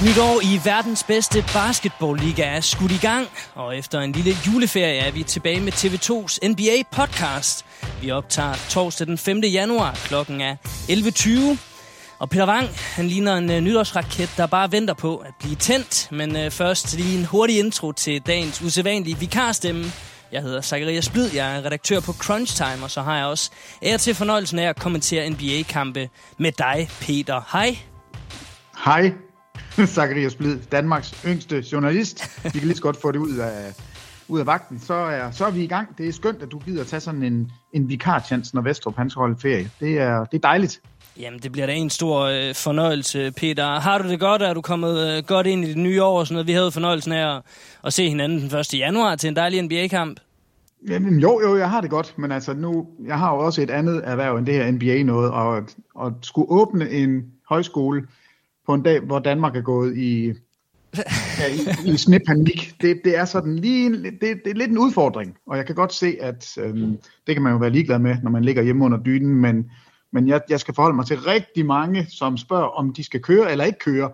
Et nyt år i verdens bedste basketballliga er skudt i gang, og efter en lille juleferie er vi tilbage med TV2's NBA-podcast. Vi optager torsdag den 5. januar, klokken er 11.20. Og Peter Wang, han ligner en øh, nytårsraket, der bare venter på at blive tændt. Men øh, først lige en hurtig intro til dagens usædvanlige vikarstemme. Jeg hedder Zacharias Splid, jeg er redaktør på Crunch Time, og så har jeg også ære til fornøjelsen af at kommentere NBA-kampe med dig, Peter. Hej. Hej, Zacharias Blid, Danmarks yngste journalist. Vi kan lige så godt få det ud af, ud af vagten. Så er, så er vi i gang. Det er skønt, at du gider tage sådan en, en vikarchance, når Vestrup han skal holde ferie. Det er, det er dejligt. Jamen, det bliver da en stor øh, fornøjelse, Peter. Har du det godt? Er du kommet øh, godt ind i det nye år? og Sådan noget? Vi havde fornøjelsen af at, at se hinanden den 1. januar til en dejlig NBA-kamp. Jamen, jo, jo, jeg har det godt, men altså nu, jeg har jo også et andet erhverv end det her NBA noget, og at skulle åbne en højskole på en dag, hvor Danmark er gået i, ja, i, i snepanik, det, det er sådan lige, det, det er lidt en udfordring, og jeg kan godt se, at øhm, det kan man jo være ligeglad med, når man ligger hjemme under dynen, men, men jeg, jeg skal forholde mig til rigtig mange, som spørger, om de skal køre eller ikke køre,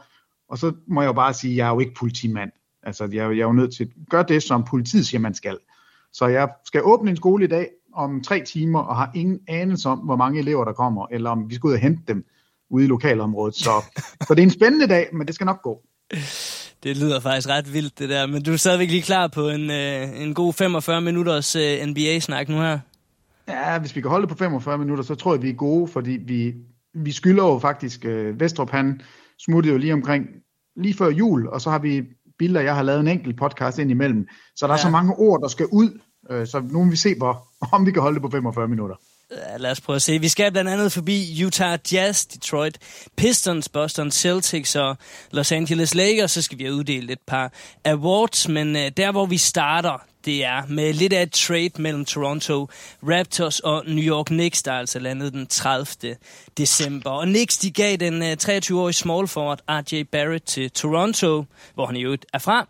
og så må jeg jo bare sige, at jeg er jo ikke politimand. Altså, jeg, er jo- jeg er jo nødt til at gøre det, som politiet siger, man skal. Så jeg skal åbne en skole i dag om tre timer, og har ingen anelse om, hvor mange elever der kommer, eller om vi skal ud og hente dem ude i lokalområdet. Så, så det er en spændende dag, men det skal nok gå. Det lyder faktisk ret vildt, det der. Men du er stadigvæk lige klar på en, øh, en god 45 minutters øh, NBA-snak nu her. Ja, hvis vi kan holde det på 45 minutter, så tror jeg, vi er gode, fordi vi, vi skylder jo faktisk, øh, Vestrup han smuttede jo lige omkring, lige før jul, og så har vi, Bill og jeg har lavet en enkelt podcast ind imellem, så der er Ja. så mange ord, der skal ud, øh, så nu må vi se, hvor, om vi kan holde det på 45 minutter. Lad os prøve at se. Vi skal blandt andet forbi Utah Jazz, Detroit Pistons, Boston Celtics og Los Angeles Lakers. Så skal vi have uddelt et par awards, men øh, der hvor vi starter, det er med lidt af et trade mellem Toronto Raptors og New York Knicks, der altså landede den 30. december. Og Knicks, de gav den øh, 23-årige small forward RJ Barrett til Toronto, hvor han i øvrigt er fra.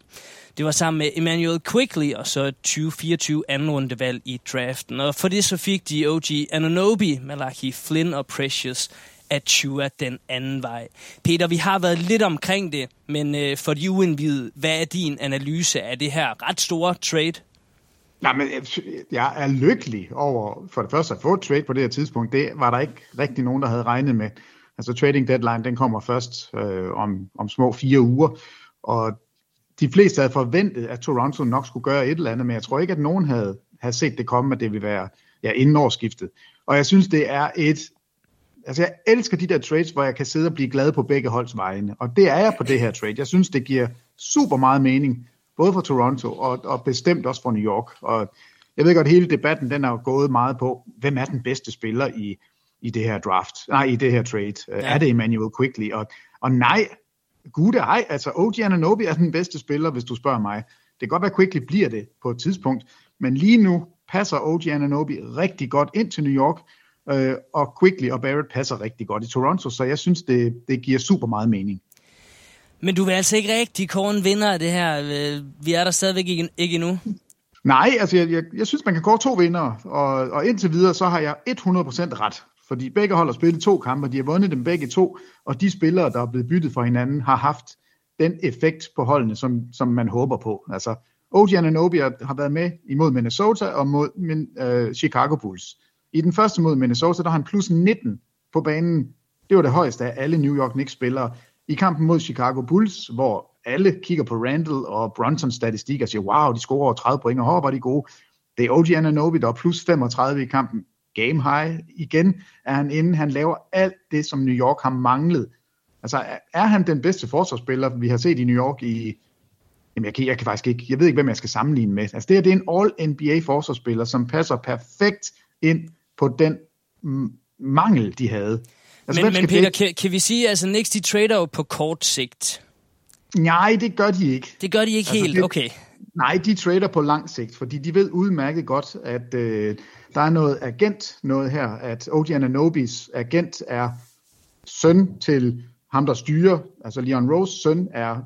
Det var sammen med Emmanuel Quickly og så 2024 anden rundevalg i draften. Og for det så fik de OG Ananobi, Malachi Flynn og Precious Achua den anden vej. Peter, vi har været lidt omkring det, men øh, for de uindvidede, hvad er din analyse af det her ret store trade? Nej, men jeg- jeg er lykkelig over for det første at få et trade på det her tidspunkt. Det var der ikke rigtig nogen, der havde regnet med. Altså trading deadline, den kommer først øh, om, om små fire uger, og de fleste havde forventet, at Toronto nok skulle gøre et eller andet, men jeg tror ikke, at nogen havde, havde set det komme, at det ville være ja, inden årsskiftet. Og jeg synes, det er et... Altså, jeg elsker de der trades, hvor jeg kan sidde og blive glad på begge holds vegne. Og det er jeg på det her trade. Jeg synes, det giver super meget mening, både for Toronto og, og bestemt også for New York. Og jeg ved godt, hele debatten den er gået meget på, hvem er den bedste spiller i, i det her draft, nej, i det her trade. Ja. Er det Emmanuel Quickly? Og, og nej, gud ej, altså OG Ananobi er den bedste spiller, hvis du spørger mig. Det kan godt være, Quickly bliver det på et tidspunkt, men lige nu passer OG Ananobi rigtig godt ind til New York, øh, og Quickly og Barrett passer rigtig godt i Toronto, så jeg synes, det, det giver super meget mening. Men du vil altså ikke rigtig kåre en vinder af det her. Vi er der stadigvæk ikke, ikke endnu. Nej, altså jeg, jeg, jeg synes, man kan kåre to vinder, og, og indtil videre, så har jeg 100% ret. Fordi begge hold har spillet to kampe, de har vundet dem begge to, og de spillere, der er blevet byttet for hinanden, har haft den effekt på holdene, som, som man håber på. Altså, OG Ananobi har været med imod Minnesota og mod min, øh, Chicago Bulls. I den første mod Minnesota, der har han plus 19 på banen. Det var det højeste af alle New York Knicks spillere. I kampen mod Chicago Bulls, hvor alle kigger på Randall og Brunsons statistik og siger, wow, de scorer over 30 point, og hvor de gode. Det er OG Ananobi, der er plus 35 i kampen. Game high. Igen er han inde. Han laver alt det, som New York har manglet. Altså, er han den bedste forsvarsspiller, vi har set i New York i... Jamen, jeg kan, jeg kan faktisk ikke... Jeg ved ikke, hvem jeg skal sammenligne med. Altså, det her det er en All-NBA forsvarsspiller, som passer perfekt ind på den mangel, de havde. Altså, men, men Peter, kan, kan vi sige, altså Knicks, de trader jo på kort sigt. Nej, det gør de ikke. Det gør de ikke altså, helt, det, okay. Nej, de trader på lang sigt, fordi de ved udmærket godt, at øh, der er noget agent noget her, at OG Ananobis agent er søn til ham, der styrer, altså Leon Rose søn er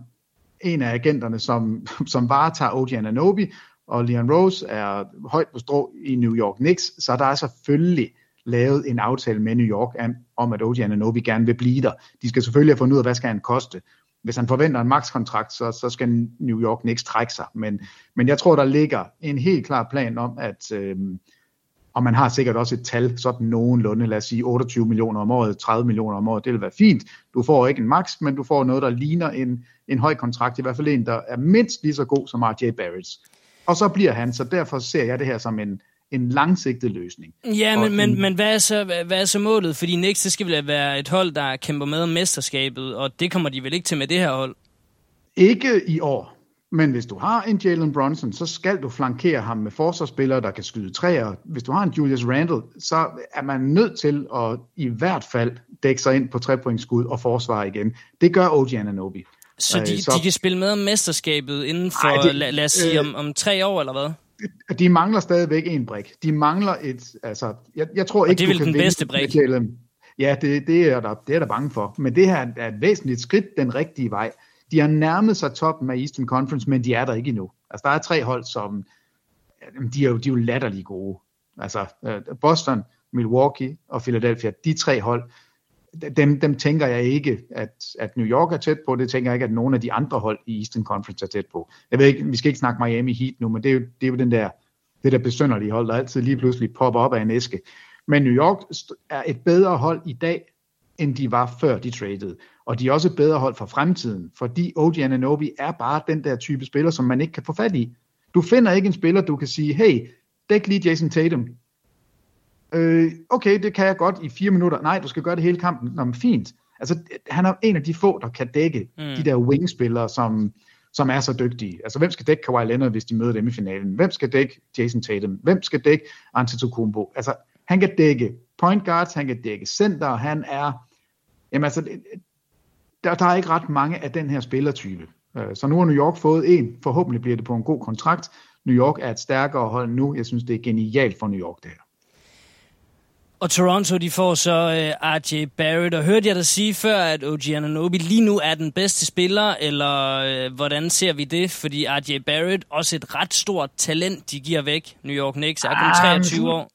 en af agenterne, som, som varetager OG Ananobi, og Leon Rose er højt på strå i New York Knicks, så der er selvfølgelig lavet en aftale med New York om, at OG Ananobi gerne vil blive der. De skal selvfølgelig have fundet ud af, hvad skal han koste. Hvis han forventer en makskontrakt, så, så skal New York Knicks trække sig. Men, men jeg tror, der ligger en helt klar plan om, at øh, og man har sikkert også et tal, sådan nogenlunde, lad os sige 28 millioner om året, 30 millioner om året, det vil være fint. Du får ikke en max, men du får noget, der ligner en, en høj kontrakt, i hvert fald en, der er mindst lige så god som RJ Barretts. Og så bliver han, så derfor ser jeg det her som en, en langsigtet løsning. Ja, men, men, en, men hvad, er så, hvad, hvad er så målet? Fordi Knicks, det skal vel være et hold, der kæmper med om mesterskabet, og det kommer de vel ikke til med det her hold? Ikke i år. Men hvis du har en Jalen Brunson, så skal du flankere ham med forsvarsspillere, der kan skyde træer. Hvis du har en Julius Randle, så er man nødt til at i hvert fald dække sig ind på trepointsskud og forsvare igen. Det gør OG Ananobi. Så de, øh, så de kan spille med om mesterskabet inden for, Ej, det, lad, lad os sige, øh, om, om tre år, eller hvad? De mangler stadigvæk en brik. De mangler et, altså, jeg, jeg tror ikke, og det er vel den bedste brik? Ja, det, det, er der, det er der bange for. Men det her er et væsentligt skridt den rigtige vej. De har nærmet sig toppen af Eastern Conference, men de er der ikke endnu. Altså, der er tre hold, som de er jo, de er jo latterligt gode. Altså, øh, Boston, Milwaukee og Philadelphia, de tre hold, dem, dem tænker jeg ikke, at, at New York er tæt på. Det tænker jeg ikke, at nogen af de andre hold i Eastern Conference er tæt på. Jeg ved ikke, vi skal ikke snakke Miami Heat nu, men det er jo, det er jo den der, det der besønderlige hold, der altid lige pludselig popper op af en æske. Men New York er et bedre hold i dag, end de var før de traded. Og de er også et bedre hold for fremtiden, fordi OG Ananobi er bare den der type spiller, som man ikke kan få fat i. Du finder ikke en spiller, du kan sige, hey, dæk lige Jason Tatum. Øh, okay, det kan jeg godt i fire minutter. Nej, du skal gøre det hele kampen. Nå, men fint. Altså, han er en af de få, der kan dække mm. de der wingspillere, som, som er så dygtige. Altså, hvem skal dække Kawhi Leonard, hvis de møder dem i finalen? Hvem skal dække Jason Tatum? Hvem skal dække Antetokounmpo? Altså, han kan dække point guards, han kan dække center, han er... Jamen altså, der, der er ikke ret mange af den her spillertype. Øh, så nu har New York fået en. Forhåbentlig bliver det på en god kontrakt. New York er et stærkere hold nu. Jeg synes, det er genialt for New York, det her. Og Toronto, de får så øh, RJ Barrett. Og hørte jeg dig sige før, at OG Ananobi lige nu er den bedste spiller, eller uh, hvordan ser vi det? Fordi RJ Barrett, også et ret stort talent, de giver væk. New York Knicks er kun 23 ah, år.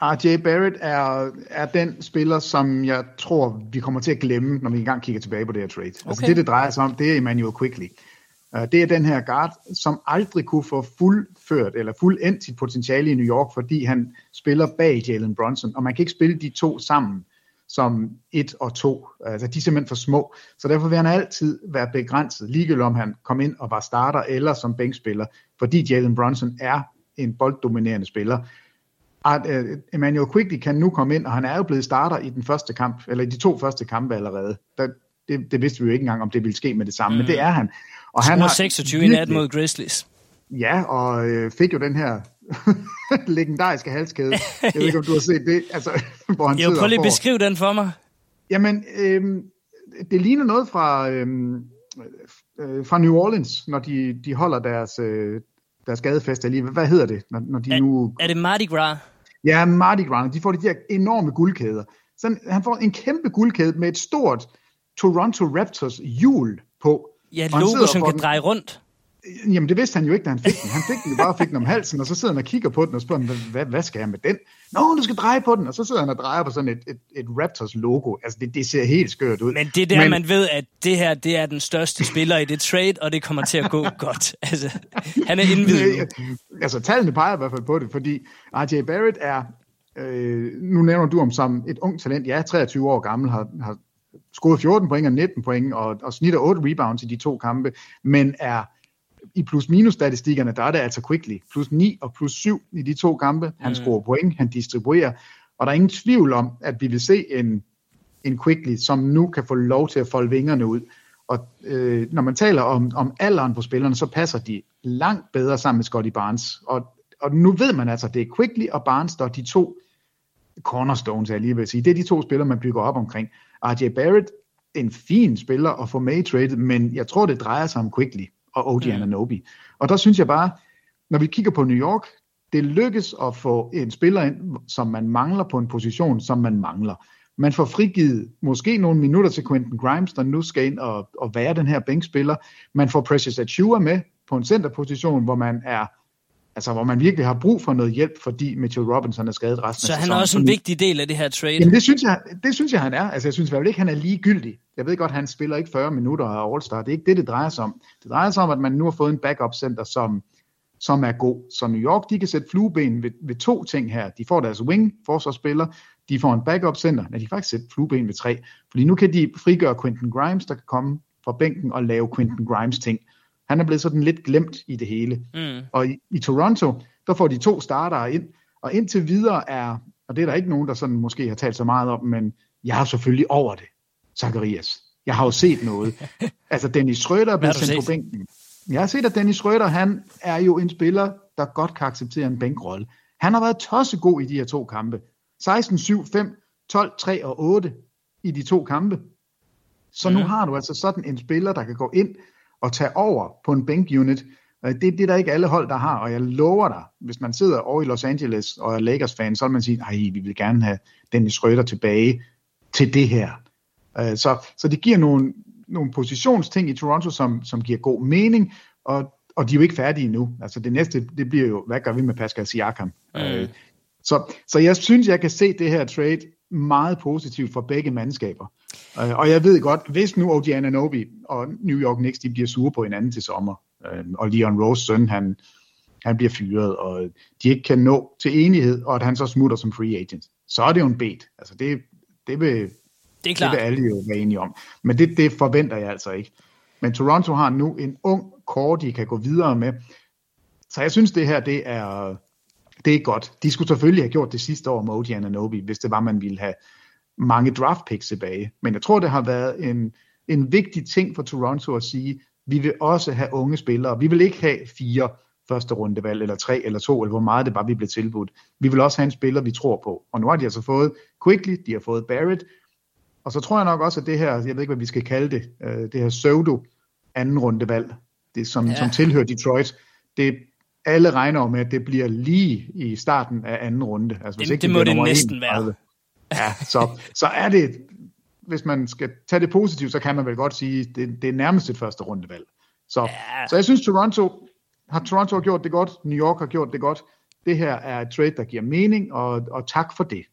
RJ Barrett er, er den spiller, som jeg tror, vi kommer til at glemme, når vi engang kigger tilbage på det her trade. Altså, okay. Altså det, det drejer sig om, det er Emmanuel Quickly. Uh, det er den her guard, som aldrig kunne få fuldført eller fuldendt sit potentiale i New York, fordi han spiller bag Jalen Brunson, og man kan ikke spille de to sammen. som et og to. Altså, de er simpelthen for små. Så derfor vil han altid være begrænset, ligegyldigt om han kom ind og var starter eller som bænkspiller, fordi Jalen Brunson er en bolddominerende spiller. At, uh, Emmanuel Quigley kan nu komme ind, og han er jo blevet starter i den første kamp, eller i de to første kampe allerede. Der, det, det vidste vi jo ikke engang, om det ville ske med det samme, mm. men det er han. Og han har 26 i nat mod Grizzlies. Ja, og øh, fik jo den her legendariske halskæde. Jeg ved ikke, om du har set det. Altså, hvor han jo, prøv lige at beskrive den for mig. Jamen, øh, det ligner noget fra, øh, øh, fra New Orleans, når de, de holder deres, øh, deres gadefest lige. Hvad hedder det, når, når de er, nu... Er det Mardi Gras? Ja, Mardi Gras. De får de der enorme guldkæder. Så han får en kæmpe guldkæde med et stort Toronto Raptors hjul på. Ja, logo, som kan den... dreje rundt. Jamen, det vidste han jo ikke, da han fik den. Han fik den jo bare fik den om halsen, og så sidder han og kigger på den og spørger, hvad, hvad, hvad skal jeg med den? Nå, du skal dreje på den, og så sidder han og drejer på sådan et, et, et Raptors logo. Altså, det, det ser helt skørt ud. Men det er der, Men, man ved, at det her, det er den største spiller i det trade, og det kommer til at gå godt. Altså, han er indvidet. altså, tallene peger i hvert fald på det, fordi RJ Barrett er, øh, nu nævner du om som et ung talent, ja, 23 år gammel, har, har scoret 14 point og 19 point, og, og snitter 8 rebounds i de to kampe, men er i plus-minus statistikkerne, der er det altså Quickly. Plus 9 og plus 7 i de to kampe. Han mm. scorer point, han distribuerer, og der er ingen tvivl om, at vi vil se en, en Quickly, som nu kan få lov til at folde vingerne ud. Og øh, når man taler om, om alderen på spillerne, så passer de langt bedre sammen med Scotty Barnes. Og, og nu ved man altså, det er Quickly og Barnes, der er de to cornerstones, jeg lige vil sige. Det er de to spillere, man bygger op omkring. RJ Barrett, en fin spiller at få med i trade, men jeg tror, det drejer sig om Quickly og OG mm. Ananobi. Og der synes jeg bare, når vi kigger på New York, det lykkes at få en spiller ind, som man mangler på en position, som man mangler. Man får frigivet måske nogle minutter til Quentin Grimes, der nu skal ind og, og være den her bænkspiller. Man får Precious Achua med på en centerposition, hvor man er altså hvor man virkelig har brug for noget hjælp, fordi Mitchell Robinson er skadet resten Så af han er også en vigtig del af det her trade? Jamen det synes jeg, det synes jeg han er. Altså jeg synes i hvert fald ikke, han er ligegyldig. Jeg ved godt, han spiller ikke 40 minutter af All-Star. Det er ikke det, det drejer sig om. Det drejer sig om, at man nu har fået en backup center, som, som er god. Så New York, de kan sætte flueben ved, ved to ting her. De får deres wing forsvarsspiller, de får en backup center, men de kan faktisk sætte flueben ved tre. Fordi nu kan de frigøre Quentin Grimes, der kan komme fra bænken og lave Quentin Grimes ting. Han er blevet sådan lidt glemt i det hele. Mm. Og i, i Toronto, der får de to startere ind, og indtil videre er, og det er der ikke nogen, der sådan måske har talt så meget om, men jeg har selvfølgelig over det, Zacharias. Jeg har jo set noget. altså Dennis Schröder er blevet sendt på bænken. Jeg har set, at Dennis Schröder, han er jo en spiller, der godt kan acceptere en bænkrolle. Han har været tossegod i de her to kampe. 16, 7, 5, 12, 3 og 8 i de to kampe. Så mm. nu har du altså sådan en spiller, der kan gå ind at tage over på en bænkunit. Øh, det er det, der ikke alle hold, der har, og jeg lover dig, hvis man sidder over i Los Angeles og er Lakers-fan, så vil man sige, nej, vi vil gerne have Dennis Schröder tilbage til det her. Øh, så, så det giver nogle, nogle positionsting i Toronto, som, som giver god mening, og, og de er jo ikke færdige nu. Altså det næste, det bliver jo, hvad gør vi med Pascal Siakam? Mm. Så, så jeg synes, jeg kan se det her trade meget positivt for begge mandskaber. Øh, og jeg ved godt, hvis nu OG Ananobi og New York Knicks, de bliver sure på hinanden til sommer, øh, og Leon Rose søn, han, han bliver fyret, og de ikke kan nå til enighed, og at han så smutter som free agent, så er det jo en bet. Altså det, det, vil, det, er klart. det vil alle jo være enige om. Men det, det forventer jeg altså ikke. Men Toronto har nu en ung core, de kan gå videre med. Så jeg synes, det her det er, det er godt. De skulle selvfølgelig have gjort det sidste år med OG Ananobi, hvis det var, man ville have mange draft picks tilbage. Men jeg tror, det har været en, en vigtig ting for Toronto at sige, vi vil også have unge spillere. Vi vil ikke have fire første rundevalg, eller tre, eller to, eller hvor meget det var, vi blev tilbudt. Vi vil også have en spiller, vi tror på. Og nu har de altså fået Quickly, de har fået Barrett, og så tror jeg nok også, at det her, jeg ved ikke, hvad vi skal kalde det, øh, det her pseudo anden rundevalg, det som, ja. som tilhører Detroit, det alle regner med, at det bliver lige i starten af anden runde. Altså, hvis det, ikke det, det må det næsten 31. være. Ja, så, så er det, hvis man skal tage det positivt, så kan man vel godt sige, det, det er nærmest et første rundevalg. Så, ja. så jeg synes, Toronto har Toronto har gjort det godt, New York har gjort det godt. Det her er et trade, der giver mening, og, og tak for det.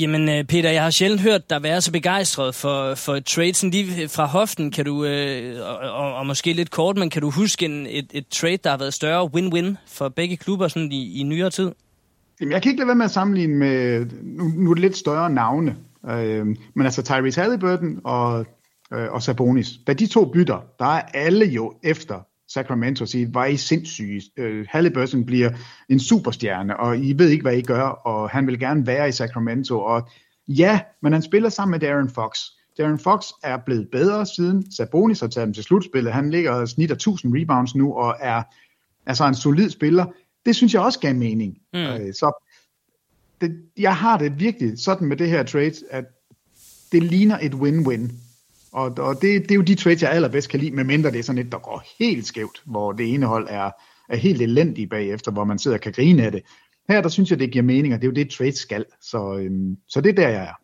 Jamen øh, Peter, jeg har sjældent hørt dig være så begejstret for, for et trade. Sådan lige fra hoften kan du, øh, og, og måske lidt kort, men kan du huske en, et, et trade, der har været større win-win for begge klubber sådan i, i nyere tid? Jamen, jeg kan ikke lade være med at sammenligne med, nu, nu er det lidt større navne, øh, men altså Tyrese Halliburton og, øh, og Sabonis, da de to bytter, der er alle jo efter Sacramento siger, var I sindssyge. Øh, Halliburton bliver en superstjerne, og I ved ikke, hvad I gør, og han vil gerne være i Sacramento. Og ja, men han spiller sammen med Darren Fox. Darren Fox er blevet bedre siden Sabonis har taget dem til slutspillet. Han ligger og snitter 1000 rebounds nu, og er altså en solid spiller. Det synes jeg også gav mening. Mm. Øh, så det, jeg har det virkelig sådan med det her trade, at det ligner et win-win. Og, og det, det er jo de trades, jeg allerbedst kan lide, medmindre det er sådan et, der går helt skævt, hvor det ene hold er, er helt elendig bagefter, hvor man sidder og kan grine af det. Her, der synes jeg, det giver mening, og det er jo det, trade skal. Så, øhm, så det er der, jeg er.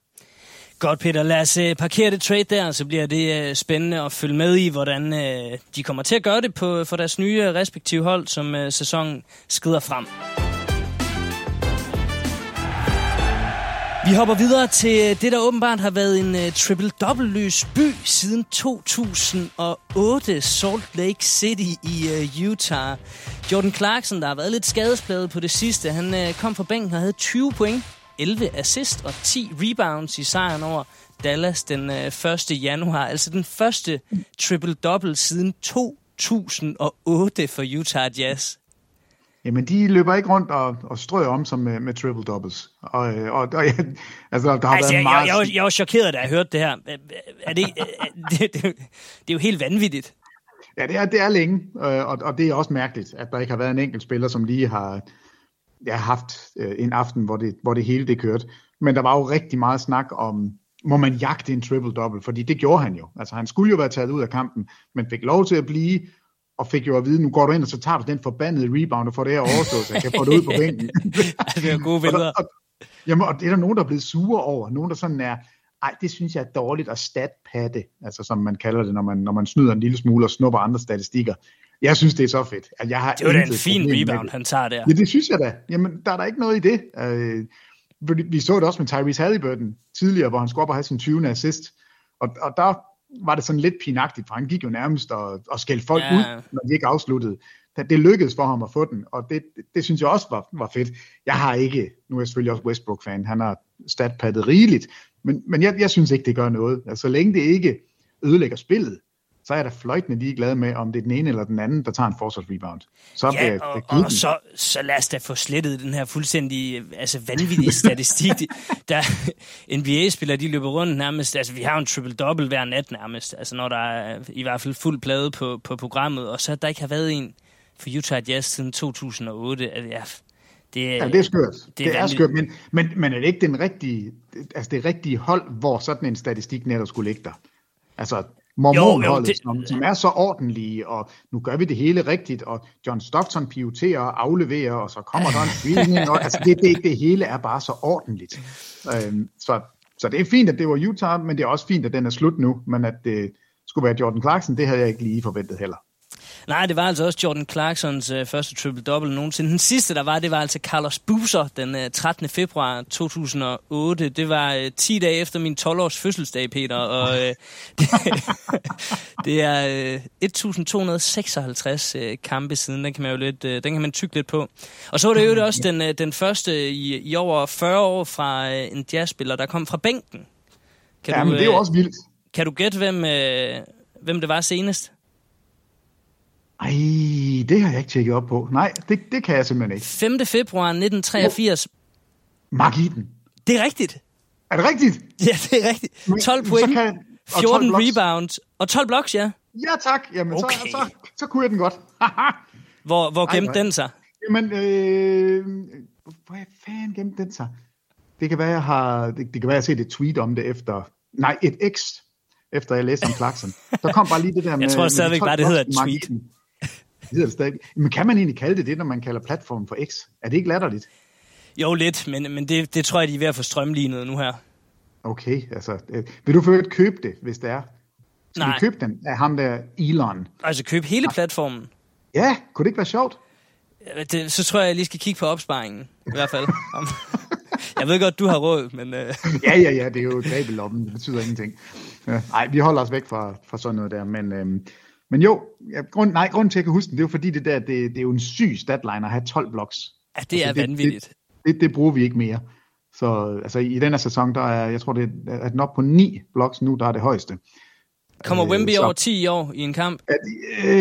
Godt, Peter. Lad os øh, parkere det trade der, så bliver det øh, spændende at følge med i, hvordan øh, de kommer til at gøre det på, for deres nye øh, respektive hold, som øh, sæsonen skrider frem. Vi hopper videre til det, der åbenbart har været en øh, uh, triple-double-løs by siden 2008, Salt Lake City i uh, Utah. Jordan Clarkson, der har været lidt skadespladet på det sidste, han uh, kom fra bænken og havde 20 point, 11 assist og 10 rebounds i sejren over Dallas den uh, 1. januar. Altså den første triple-double siden 2008 for Utah Jazz. Jamen, de løber ikke rundt og, og strøger om som med, med triple doubles. Og, og, og ja, altså, der har altså, været jeg, meget... jeg, jeg, var, jeg var chokeret, da jeg hørte det her. Er det, det, det, det er jo helt vanvittigt. Ja, det er, det er længe, og, og det er også mærkeligt, at der ikke har været en enkelt spiller, som lige har ja, haft øh, en aften, hvor det, hvor det hele det kørte. Men der var jo rigtig meget snak om, må man jagte en triple-double, fordi det gjorde han jo. Altså han skulle jo være taget ud af kampen, men fik lov til at blive, og fik jo at vide, nu går du ind, og så tager du den forbandede rebound og får det her overstået, så jeg kan få det ud på bænken. det er gode billeder. og, og, jamen, og det er der nogen, der er blevet sure over. Nogen, der sådan er, ej, det synes jeg er dårligt at statpatte, altså som man kalder det, når man, når man snyder en lille smule og snupper andre statistikker. Jeg synes, det er så fedt. At jeg har det var da en fin rebound, han tager der. Ja, det synes jeg da. Jamen, der er der ikke noget i det. Uh, vi så det også med Tyrese Halliburton tidligere, hvor han skulle op og have sin 20. assist. Og, og der var det sådan lidt pinagtigt, for han gik jo nærmest og, og skældte folk ja. ud, når de ikke afsluttede. Det lykkedes for ham at få den, og det, det, det synes jeg også var, var fedt. Jeg har ikke, nu er jeg selvfølgelig også Westbrook-fan, han har statpattet rigeligt, men, men jeg, jeg synes ikke, det gør noget. Altså, så længe det ikke ødelægger spillet, så er der fløjtende ligeglad med, om det er den ene eller den anden, der tager en forsvarsrebound. Så ja, det, og, og så, så lad os da få slettet den her fuldstændig altså vanvittige statistik. der NBA-spillere, de løber rundt nærmest, altså vi har en triple-double hver nat nærmest, altså når der er i hvert fald fuld plade på, på programmet, og så der ikke har været en for Utah Jazz siden 2008. Altså, ja, det, ja, det er skørt. Det, det er, er skørt, men, men, men er det ikke den rigtige, altså det rigtige hold, hvor sådan en statistik netop skulle ligge der? Altså, mormonholdet, det... som, som er så ordentlige, og nu gør vi det hele rigtigt, og John Stockton pivoterer og afleverer, og så kommer der en screening, og altså det, det, det hele er bare så ordentligt. Øhm, så, så det er fint, at det var Utah, men det er også fint, at den er slut nu, men at det skulle være Jordan Clarkson, det havde jeg ikke lige forventet heller. Nej, det var altså også Jordan Clarksons øh, første triple-double nogensinde. Den sidste, der var, det var altså Carlos Buser den øh, 13. februar 2008. Det var øh, 10 dage efter min 12-års fødselsdag, Peter. Og øh, det, det er øh, 1256 øh, kampe siden. Den kan man jo lidt, øh, den kan man tykke lidt på. Og så var det jo også den, øh, den første i, i over 40 år fra øh, en jazzspiller, der kom fra bænken. Kan ja, du, men det er jo også vildt. Kan du gætte, hvem, øh, hvem det var senest? Ej, det har jeg ikke tjekket op på. Nej, det, det kan jeg simpelthen ikke. 5. februar 1983. Mark Eden. Det er rigtigt. Er det rigtigt? Ja, det er rigtigt. 12 point, kan, 14 rebounds og 12 blocks, ja. Ja, tak. Jamen, okay. så, så, så kunne jeg den godt. hvor hvor gemte Ej, den sig? Jamen, øh, hvor fanden gemte den sig? Det kan være, jeg har, det, det kan være, jeg har set et tweet om det efter, nej, et X, efter jeg læste om Clarkson. Der kom bare lige det der med... Jeg tror stadigvæk bare, det hedder et tweet. Det hedder det stadig. Men kan man egentlig kalde det det, når man kalder platformen for X? Er det ikke latterligt? Jo, lidt, men, men det, det tror jeg, de er ved at få strømlignet nu her. Okay, altså, øh, vil du for købe det, hvis det er? Skal Nej. vi købe den af ham der Elon? Altså købe hele platformen? Ja, kunne det ikke være sjovt? Det, så tror jeg, jeg lige skal kigge på opsparingen, i hvert fald. jeg ved godt, du har råd, men... Uh... ja, ja, ja, det er jo greb i lommen, det betyder ingenting. Ja, nej, vi holder os væk fra, fra sådan noget der, men... Øhm, men jo, ja, grund, nej, grunden til, at jeg kan huske den, det er jo fordi, det der, det, det er jo en syg statline at have 12 blocks. Ja, det er altså, vanvittigt. Det, det, det bruger vi ikke mere. Så altså, i den her sæson, der er, jeg tror, det er, er den op på ni blocks nu, der er det højeste. Kommer Øh, Wemby så- over 10 år i en kamp? At, øh,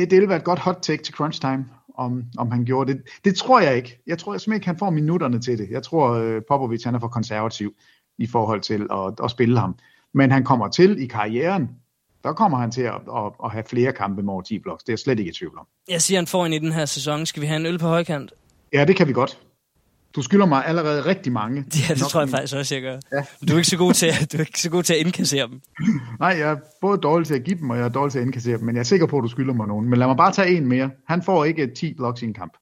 det ville være et godt hot take til crunch time, om, om han gjorde det. Det tror jeg ikke. Jeg tror simpelthen ikke, han får minutterne til det. Jeg tror, øh, Popovic han er for konservativ i forhold til at, at spille ham. Men han kommer til i karrieren, der kommer han til at, at, at have flere kampe med over 10 blocks. Det er jeg slet ikke i tvivl om. Jeg siger, han får en i den her sæson. Skal vi have en øl på højkant? Ja, det kan vi godt. Du skylder mig allerede rigtig mange. Ja, det Nok tror jeg faktisk også, jeg gør. Ja. Du er ikke så god til, du er ikke så god til at indkassere dem. Nej, jeg er både dårlig til at give dem, og jeg er dårlig til at indkassere dem, men jeg er sikker på, at du skylder mig nogen. Men lad mig bare tage en mere. Han får ikke 10 blocks i en kamp.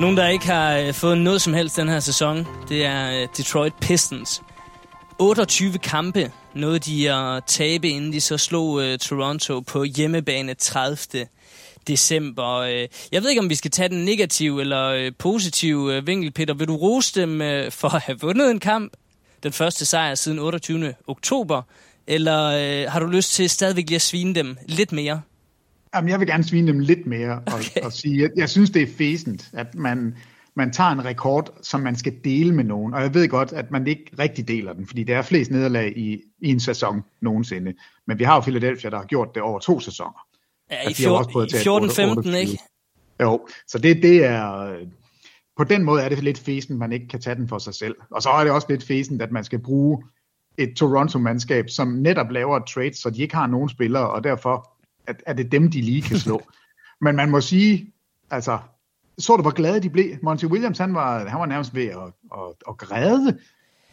Nogen, der ikke har øh, fået noget som helst den her sæson, det er øh, Detroit Pistons. 28 kampe nåede de at tabe, inden de så slog uh, Toronto på hjemmebane 30. december. Øh, Jeg ved ikke, om vi skal tage den negative eller øh, positive øh, vinkel, Peter. Vil du rose dem øh, for at have vundet en kamp? Den første sejr siden 28. oktober? Eller øh, har du lyst til stadigvæk lige at svine dem lidt mere? Jamen, jeg vil gerne svine dem lidt mere og, Okay. og sige, at jeg synes, det er fæsent, at man, man tager en rekord, som man skal dele med nogen. Og jeg ved godt, at man ikke rigtig deler den, fordi der er flest nederlag i, i en sæson nogensinde. Men vi har jo Philadelphia, der har gjort det over to sæsoner. Ja, i de har også prøvet at tage 14-15, 28. ikke? Jo, så det, det er... På den måde er det lidt fæsent, man ikke kan tage den for sig selv. Og så er det også lidt fæsent, at man skal bruge et Toronto-mandskab, som netop laver et trade, så de ikke har nogen spillere, og derfor er det dem, de lige kan slå. Men man må sige, altså, så du, hvor glade de blev? Monty Williams, han var, han var nærmest ved at, at, at græde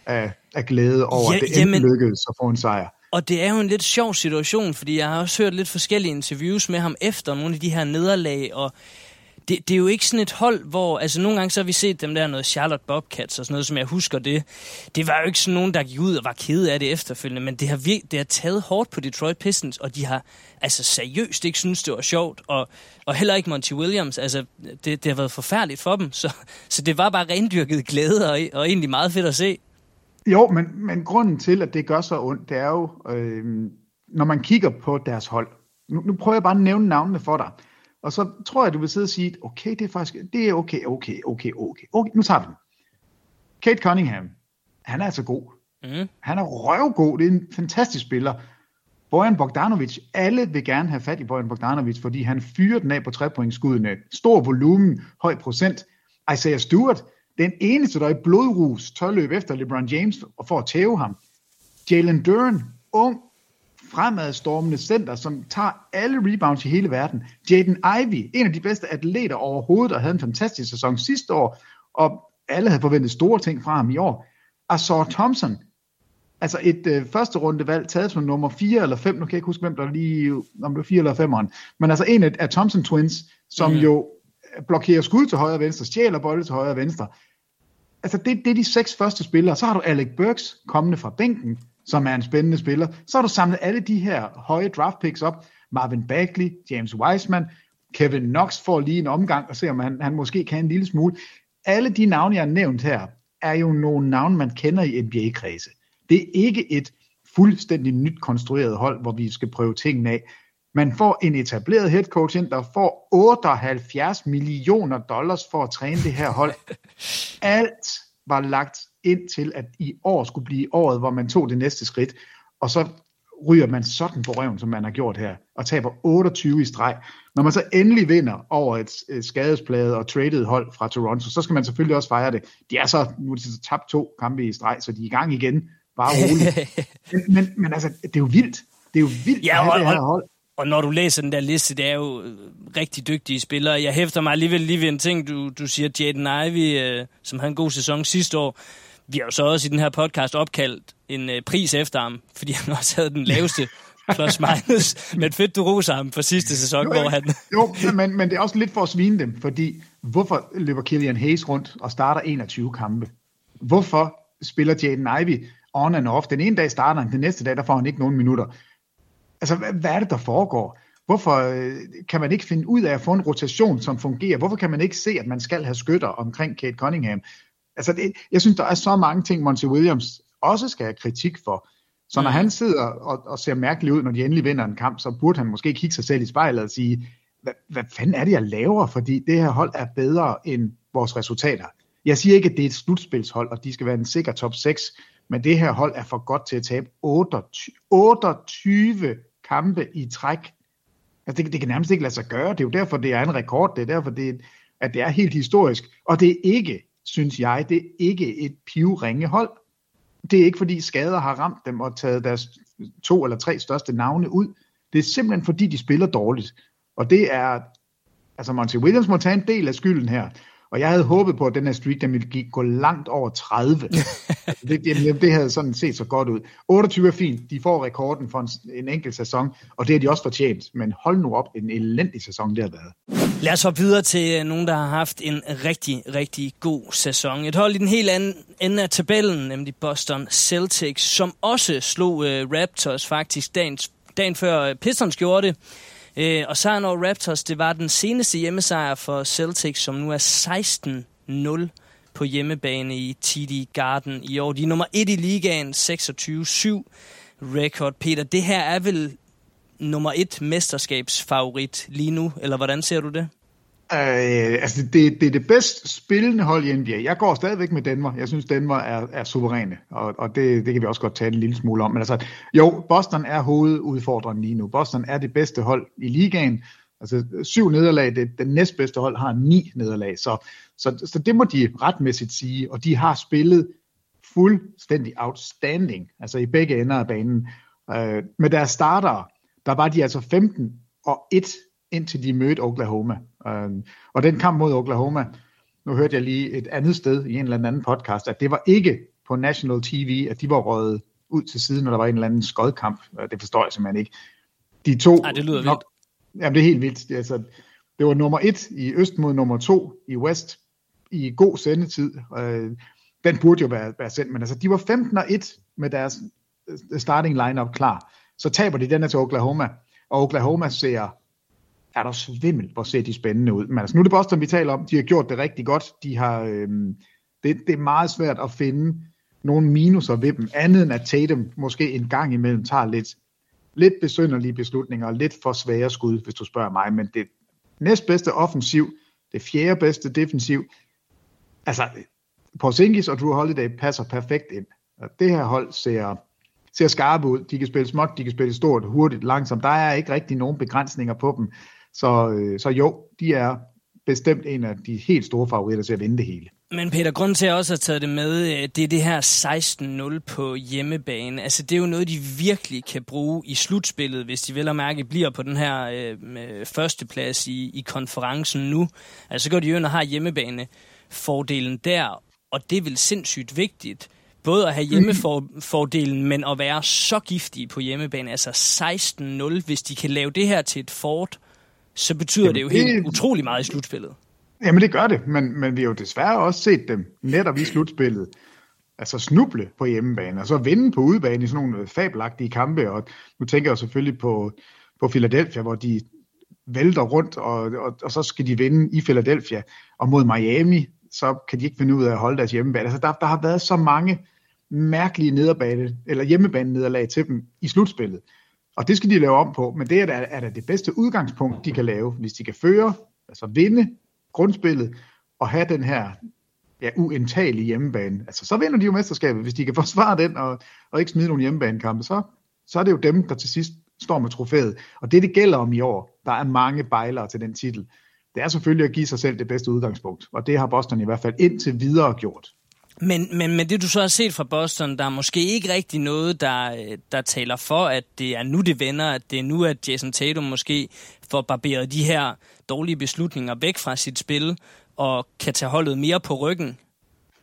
af, af glæde over, Ja, at det jamen- lykkedes at få en sejr. Og det er jo en lidt sjov situation, fordi jeg har også hørt lidt forskellige interviews med ham efter nogle af de her nederlag, og det, det er jo ikke sådan et hold, hvor... Altså nogle gange så har vi set dem der noget Charlotte Bobcats og sådan noget, som jeg husker det. Det var jo ikke sådan nogen, der gik ud og var kede af det efterfølgende, men det har, vir- det har taget hårdt på Detroit Pistons, og de har altså seriøst ikke synes det var sjovt, og, og heller ikke Monty Williams. Altså, det, det har været forfærdeligt for dem, så, så det var bare rendyrket glæde, og, og egentlig meget fedt at se. Jo, men, men grunden til, at det gør så ondt, det er jo, øh, når man kigger på deres hold. Nu, nu prøver jeg bare at nævne navnene for dig. Og så tror jeg, du vil sidde og sige, okay, det er faktisk, det er okay, okay, okay, okay. okay nu tager vi den. Kate Cunningham, han er altså god. Mm. Han er røvgod, det er en fantastisk spiller. Bojan Bogdanovic, alle vil gerne have fat i Bojan Bogdanovic, fordi han fyrer den af på trepointsskuddene. Stor volumen, høj procent. Isaiah Stewart, den eneste, der er i blodrus, tør løbe efter LeBron James og for at tæve ham. Jalen Duran, ung, fremadstormende center, som tager alle rebounds i hele verden. Jaden Ivey, en af de bedste atleter overhovedet, og havde en fantastisk sæson sidste år, og alle havde forventet store ting fra ham i år. Asor Thompson, altså et øh, første rundevalg taget som nummer 4 eller 5, nu kan jeg ikke huske, hvem der lige, om det var 4 eller 5'eren, men altså en af, af Thompson Twins, som mm. jo blokerer skud til højre og venstre, stjæler bolde til højre og venstre. Altså det, det er de seks første spillere. Så har du Alec Burks kommende fra bænken, som er en spændende spiller. Så har du samlet alle de her høje draft picks op. Marvin Bagley, James Wiseman, Kevin Knox får lige en omgang og se, om han, han måske kan en lille smule. Alle de navne, jeg har nævnt her, er jo nogle navne, man kender i NBA-kredse. Det er ikke et fuldstændig nyt konstrueret hold, hvor vi skal prøve tingene af. Man får en etableret head coach ind, der får 78 millioner dollars for at træne det her hold. Alt var lagt ind til, at i år skulle blive året, hvor man tog det næste skridt. Og så ryger man sådan på røven, som man har gjort her, og taber 28 i streg. Når man så endelig vinder over et, et skadespladet og traded hold fra Toronto, så skal man selvfølgelig også fejre det. De er så, nu er de så tabt to kampe i streg, så de er i gang igen. Bare roligt. men, men, men altså, det er jo vildt. Det er jo vildt Ja, at have og- det her hold. Og når du læser den der liste, det er jo øh, rigtig dygtige spillere. Jeg hæfter mig alligevel lige ved en ting, du, du siger, Jaden Ivey, øh, som havde en god sæson sidste år. Vi har jo så også i den her podcast opkaldt en øh, pris efter ham, fordi han også havde den laveste plus minus. Men fedt, du roser ham for sidste sæson, hvor han... Jo, men, men det er også lidt for at svine dem, fordi hvorfor løber Killian Hayes rundt og starter 21 kampe? Hvorfor spiller Jaden Ivey on and off? Den ene dag starter han, den næste dag der får han ikke nogen minutter. Altså, hvad, hvad er det, der foregår? Hvorfor øh, kan man ikke finde ud af at få en rotation, som fungerer? Hvorfor kan man ikke se, at man skal have skytter omkring Kate Cunningham? Altså, det, jeg synes, der er så mange ting, Monty Williams også skal have kritik for. Så når Mm. han sidder og, og ser mærkelig ud, når de endelig vinder en kamp, så burde han måske kigge sig selv i spejlet og sige, hvad, hvad fanden er det, jeg laver? Fordi det her hold er bedre end vores resultater. Jeg siger ikke, at det er et slutspilshold, og de skal være en sikker top 6, men det her hold er for godt til at tabe 28, 28 kampe i træk. Altså det, det kan nærmest ikke lade sig gøre. Det er jo derfor, det er en rekord. Det er derfor, det, at det er helt historisk. Og det er ikke, synes jeg, det er ikke et pivringe hold. Det er ikke, fordi skader har ramt dem og taget deres to eller tre største navne ud. Det er simpelthen, fordi de spiller dårligt. Og det er, altså Monty Williams må tage en del af skylden her. Og jeg havde håbet på, at den her streak, den ville gå langt over 30. altså det, det, det havde sådan set så godt ud. 28 er fint. De får rekorden for en, en enkelt sæson, og det har de også fortjent. Men hold nu op, en elendig sæson det har været. Lad os hoppe videre til øh, nogen, der har haft en rigtig, rigtig god sæson. Et hold i den helt anden ende af tabellen, nemlig Boston Celtics, som også slog uh, Raptors faktisk dagen, dagen før Pistons gjorde det. Øh, og sejren over Raptors, det var den seneste hjemmesejr for Celtics, som nu er 16-0 på hjemmebane i TD Garden i år. De er nummer 1 i ligaen, 26-7 record. Peter, det her er vel nummer 1 mesterskabsfavorit lige nu, eller hvordan ser du det? Øh, altså det, det er det bedst spillende hold i NBA. Jeg går stadigvæk med Denver. Jeg synes, Denver er, er suveræne, og, og det, det kan vi også godt tale en lille smule om. Men altså, jo, Boston er hovedudfordreren lige nu. Boston er det bedste hold i ligaen. Altså syv nederlag, det, det næstbedste hold har ni nederlag. Så, så, så det må de retmæssigt sige, og de har spillet fuldstændig outstanding, altså i begge ender af banen. Øh, med deres starter, der var de altså 15 og 1 indtil de mødte Oklahoma. Um, og den kamp mod Oklahoma, nu hørte jeg lige et andet sted i en eller anden podcast, at det var ikke på national TV, at de var røget ud til siden, når der var en eller anden skodkamp. Det forstår jeg simpelthen ikke. De to... Ej, det lyder nok, vildt. Jamen, det er helt vildt. Det, altså, det var nummer et i øst mod nummer to i west i god sendetid. Uh, den burde jo være, være sendt, men altså, de var 15 og 1 med deres øh, starting lineup klar. Så taber de den her til Oklahoma, og Oklahoma ser er der svimmel, hvor ser de spændende ud. Men altså, nu er det Boston, vi taler om. De har gjort det rigtig godt. De har, øh, det, det er meget svært at finde nogle minuser ved dem, andet end at Tatum måske en gang imellem tager lidt, lidt besynderlige beslutninger, og lidt for svære skud, hvis du spørger mig. Men det næstbedste offensiv, det fjerde bedste defensiv, altså Porzingis og Drew Holiday passer perfekt ind. Og det her hold ser, ser skarpe ud. De kan spille småt, de kan spille stort, hurtigt, langsomt. Der er ikke rigtig nogen begrænsninger på dem. Så, øh, så jo, de er bestemt en af de helt store favoritter til at vinde det hele. Men Peter, grunden til, at jeg også har taget det med, øh, det er det her 16-0 på hjemmebane. Altså, det er jo noget, de virkelig kan bruge i slutspillet, hvis de vel og mærke bliver på den her øh, førsteplads i, i konferencen nu. Altså, så går de jo ind og har hjemmebane-fordelen der, og det er vel sindssygt vigtigt. Både at have hjemmefordelen, men at være så giftige på hjemmebane. Altså 16-0, hvis de kan lave det her til et fort, så betyder Jamen, det jo helt det... utrolig meget i slutspillet. Jamen det gør det, men, men vi har jo desværre også set dem netop i slutspillet, altså snuble på hjemmebane, og så vinde på udebane i sådan nogle fabelagtige kampe, og nu tænker jeg selvfølgelig på, på Philadelphia, hvor de vælter rundt, og, og, og så skal de vinde i Philadelphia, og mod Miami, så kan de ikke finde ud af at holde deres hjemmebane. Altså der, der har været så mange mærkelige nederbane, eller hjemmebane nederlag til dem i slutspillet. Og det skal de lave om på, men det er da, er da det bedste udgangspunkt, de kan lave, hvis de kan føre, altså vinde grundspillet, og have den her ja, uindtagelige hjemmebane. Altså, så vinder de jo mesterskabet, hvis de kan forsvare den, og, og ikke smide nogle hjemmebanekampe, så, så er det jo dem, der til sidst står med trofæet. Og det, det gælder om i år, der er mange bejlere til den titel, det er selvfølgelig at give sig selv det bedste udgangspunkt, og det har Boston i hvert fald indtil videre gjort. Men, men, men det du så har set fra Boston, der er måske ikke rigtig noget, der, der taler for, at det er nu, det vender, at det er nu, at Jason Tatum måske får barberet de her dårlige beslutninger væk fra sit spil, og kan tage holdet mere på ryggen?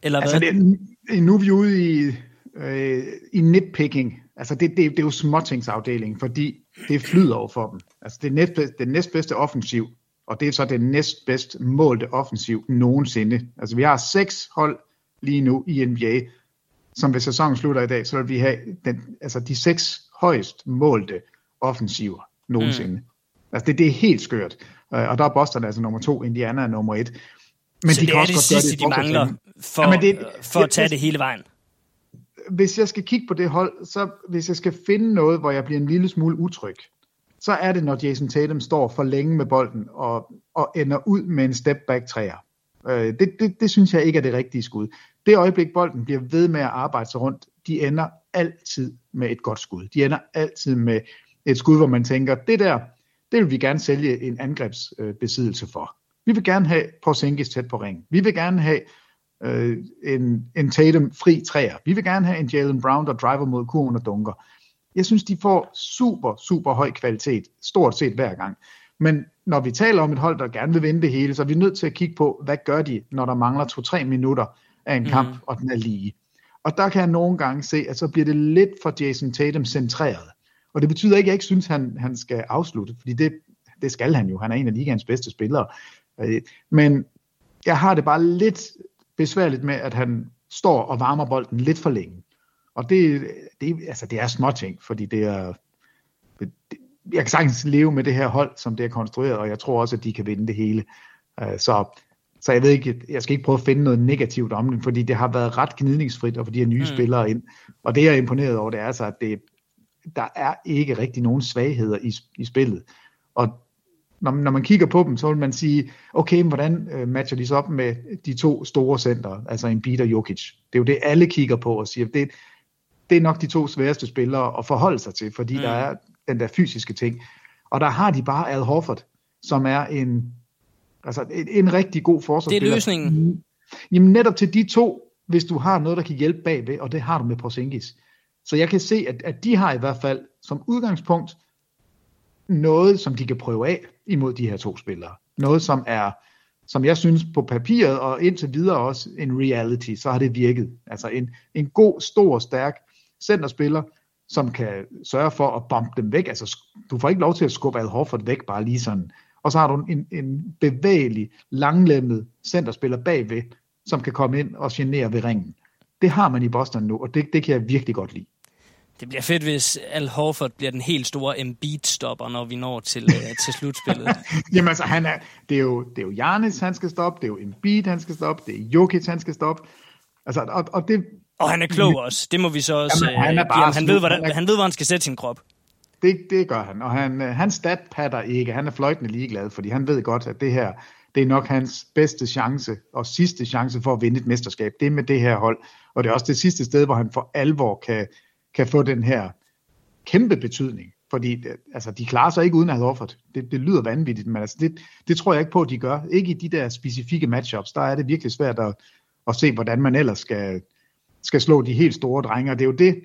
Eller altså, hvad? Det, nu er vi ude i, øh, i nitpicking. Altså, det, det, det er jo småtingsafdelingen, fordi det flyder over for dem. Altså, det er næst, det næstbedste offensiv, og det er så det næstbedst målte offensiv nogensinde. Altså, vi har seks hold, lige nu i NBA, som hvis sæsonen slutter i dag, så vil vi have den, altså de seks højst målte offensiver nogensinde. Mm. Altså det, det er helt skørt. Øh, og der er Boston altså nummer to, Indiana er nummer et. Men så de det kan er også det sidste, de mangler for, ja, det, for at tage jeg, det hele vejen? Hvis jeg skal kigge på det hold, så hvis jeg skal finde noget, hvor jeg bliver en lille smule utryg, så er det, når Jason Tatum står for længe med bolden og, og ender ud med en step back træer. Øh, det, det, det synes jeg ikke er det rigtige skud. Det øjeblik, bolden bliver ved med at arbejde sig rundt, de ender altid med et godt skud. De ender altid med et skud, hvor man tænker, det der, det vil vi gerne sælge en angrebsbesiddelse for. Vi vil gerne have Porzingis tæt på ringen. Vi vil gerne have øh, en, en Tatum fri træer. Vi vil gerne have en Jalen Brown, der driver mod kurven og dunker. Jeg synes, de får super, super høj kvalitet, stort set hver gang. Men når vi taler om et hold, der gerne vil vinde det hele, så er vi nødt til at kigge på, hvad gør de, når der mangler 2-3 minutter af en kamp, mm. og den er lige. Og der kan jeg nogle gange se, at så bliver det lidt for Jason Tatum centreret. Og det betyder ikke, at jeg ikke synes, at han, han skal afslutte, fordi det, det skal han jo. Han er en af ligaens bedste spillere. Øh, men jeg har det bare lidt besværligt med, at han står og varmer bolden lidt for længe. Og det, det, altså det er småting, fordi det er... Det, jeg kan sagtens leve med det her hold, som det er konstrueret, og jeg tror også, at de kan vinde det hele. Øh, så, så jeg ved ikke, jeg skal ikke prøve at finde noget negativt om det, fordi det har været ret gnidningsfrit at få de her nye mm. spillere ind. Og det, jeg er imponeret over, det er altså, at det, der er ikke rigtig nogen svagheder i, i spillet. Og når, når man kigger på dem, så vil man sige, okay, hvordan øh, matcher de så op med de to store center, altså Embiid og Jokic? Det er jo det, alle kigger på og siger, det, det er nok de to sværeste spillere at forholde sig til, fordi mm. der er den der fysiske ting. Og der har de bare Al Horford, som er en, altså en, en rigtig god forsvarsspiller. Det er løsningen. Jamen netop til de to, hvis du har noget, der kan hjælpe bagved, og det har du med Porzingis. Så jeg kan se, at, at de har i hvert fald som udgangspunkt noget, som de kan prøve af imod de her to spillere. Noget, som er, som jeg synes på papiret og indtil videre også en reality, så har det virket. Altså en, en god, stor, stærk centerspiller, som kan sørge for at bombe dem væk. Altså, du får ikke lov til at skubbe Al Horford væk, bare lige sådan. Og så har du en, en bevægelig, langlemmet centerspiller bagved, som kan komme ind og genere ved ringen. Det har man i Boston nu, og det, det kan jeg virkelig godt lide. Det bliver fedt, hvis Al Horford bliver den helt store Embiid-stopper, når vi når til, uh, til slutspillet. Jamen altså, han er, det, er jo, det er jo Giannis, han skal stoppe, det er jo Embiid, han skal stoppe, det er Jokic, han skal stoppe. Altså, og, og det, og han er klog også. Det må vi så også Jamen, han, er bare ham. han, ved, hvordan, han, han ved, hvor han skal sætte sin krop. Det, det gør han, og han, øh, han statpatter ikke. Han er fløjtende ligeglad, fordi han ved godt, at det her, det er nok hans bedste chance og sidste chance for at vinde et mesterskab. Det er med det her hold, og det er også det sidste sted, hvor han for alvor kan, kan få den her kæmpe betydning. Fordi øh, altså, de klarer sig ikke uden at have offert. Det, det lyder vanvittigt, men altså, det, det tror jeg ikke på, at de gør. Ikke i de der specifikke matchups. Der er det virkelig svært at, at se, hvordan man ellers skal, skal slå de helt store drenge. Og det er jo det,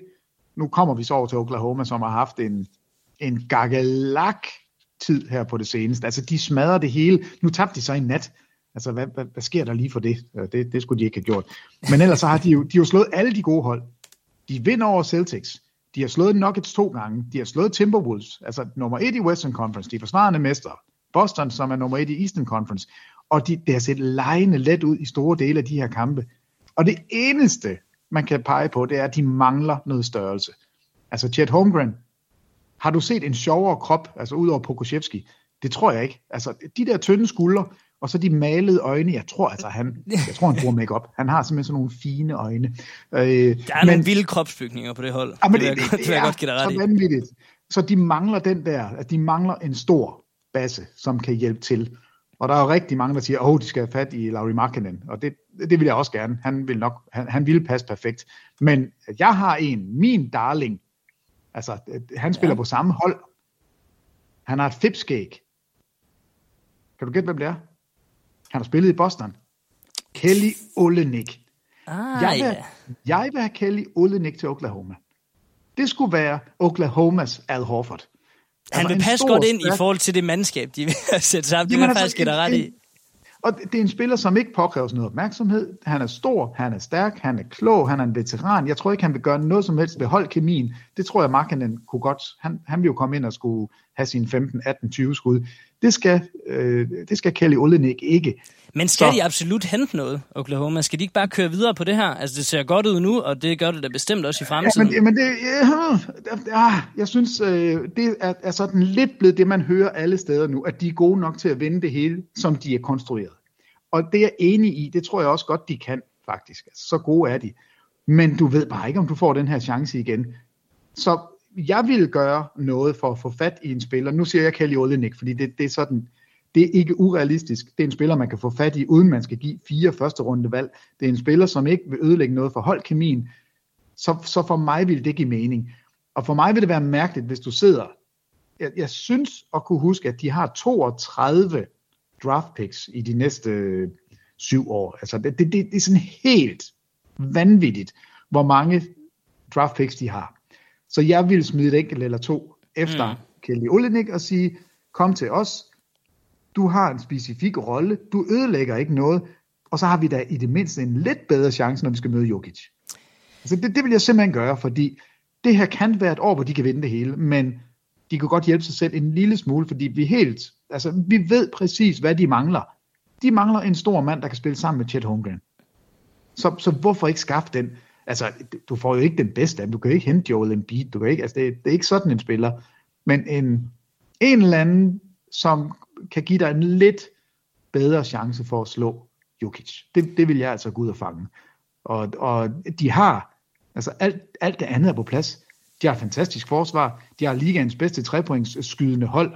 nu kommer vi så over til Oklahoma, som har haft en, en gaggelak tid her på det seneste. Altså, de smadrer det hele. Nu tabte de så i nat. Altså, hvad, hvad, hvad sker der lige for det? Øh, det? Det skulle de ikke have gjort. Men ellers så har de jo, de jo slået alle de gode hold. De vinder over Celtics. De har slået Nuggets to gange. De har slået Timberwolves, altså nummer et i Western Conference. De er forsvarende mestre. Boston, som er nummer et i Eastern Conference. Og de, det har set lejende let ud i store dele af de her kampe. Og det eneste, man kan pege på, det er, at de mangler noget størrelse. Altså Chet Holmgren, har du set en sjovere krop, altså ud over Pokushevski? Det tror jeg ikke. Altså de der tynde skuldre, og så de malede øjne, jeg tror altså, han, jeg tror, han bruger makeup. Han har simpelthen sådan nogle fine øjne. Øh, der er men, nogle vilde kropsbygninger på det hold. Ja, men det, det, det, det, det, jeg godt give dig ret så vanvittigt. Så de mangler den der, at de mangler en stor base, som kan hjælpe til. Og der er jo rigtig mange, der siger, at oh, de skal have fat i Lauri Markkinen. Og det, det vil jeg også gerne. Han vil nok, han, han vil passe perfekt. Men jeg har en, min darling, altså han spiller ja. på samme hold. Han har et fipskæg. Kan du gætte, hvem det er? Han har spillet i Boston. Kelly Olenek. Ah, jeg, vil, ja. jeg vil have Kelly Olenek til Oklahoma. Det skulle være Oklahomas Al Horford. Han altså, vil passe godt ind i forhold til det mandskab, de vil sætte sammen. Det vil altså, faktisk give ret i. Og det er en spiller, som ikke påkræver noget opmærksomhed. Han er stor, han er stærk, han er klog, han er en veteran. Jeg tror ikke, han vil gøre noget som helst ved holdkemien. Det tror jeg, Markkanen kunne godt. Han, han vil jo komme ind og skulle have sine 15, 18, 20 skud. Det skal, øh, det skal Kelly Olenek ikke. Men skal så. de absolut hente noget, Oklahoma? Skal de ikke bare køre videre på det her? Altså, det ser godt ud nu, og det gør det da bestemt også i fremtiden. Ja, men, men det, ja, ja, jeg synes, øh, det er, er sådan lidt blevet det, man hører alle steder nu, at de er gode nok til at vinde det hele, som de er konstrueret. Og det er jeg enig i, det tror jeg også godt, de kan, faktisk. Altså, så gode er de. Men du ved bare ikke, om du får den her chance igen. Så jeg vil gøre noget for at få fat i en spiller. Nu siger jeg Kelly Olynyk, fordi det, det er sådan, det er ikke urealistisk. Det er en spiller, man kan få fat i, uden man skal give fire første runde valg. Det er en spiller, som ikke vil ødelægge noget for holdkemien. Så, så for mig vil det give mening. Og for mig vil det være mærkeligt, hvis du sidder... Jeg, jeg synes at kunne huske, at de har 32 draft picks i de næste øh, syv år. Altså det, det, det, er sådan helt vanvittigt, hvor mange draft picks de har. Så jeg vil smide et enkelt eller to efter mm. Kelly Olynyk og sige, kom til os, du har en specifik rolle, du ødelægger ikke noget, og så har vi da i det mindste en lidt bedre chance, når vi skal møde Jokic. Altså det, det vil jeg simpelthen gøre, fordi det her kan være et år, hvor de kan vinde det hele, men de kan godt hjælpe sig selv en lille smule, fordi vi helt, altså vi ved præcis, hvad de mangler. De mangler en stor mand, der kan spille sammen med Chet Holmgren. Så, så hvorfor ikke skaffe den? Altså, du får jo ikke den bedste Du kan ikke hente Joel Embiid. Du kan ikke, altså, det, det er ikke sådan en spiller. Men en, en eller anden, som kan give dig en lidt bedre chance for at slå Jokic. Det, det vil jeg altså gå ud og fange. Og, og de har, altså alt, alt det andet er på plads. De har et fantastisk forsvar. De har ligaens bedste trepoints skydende hold.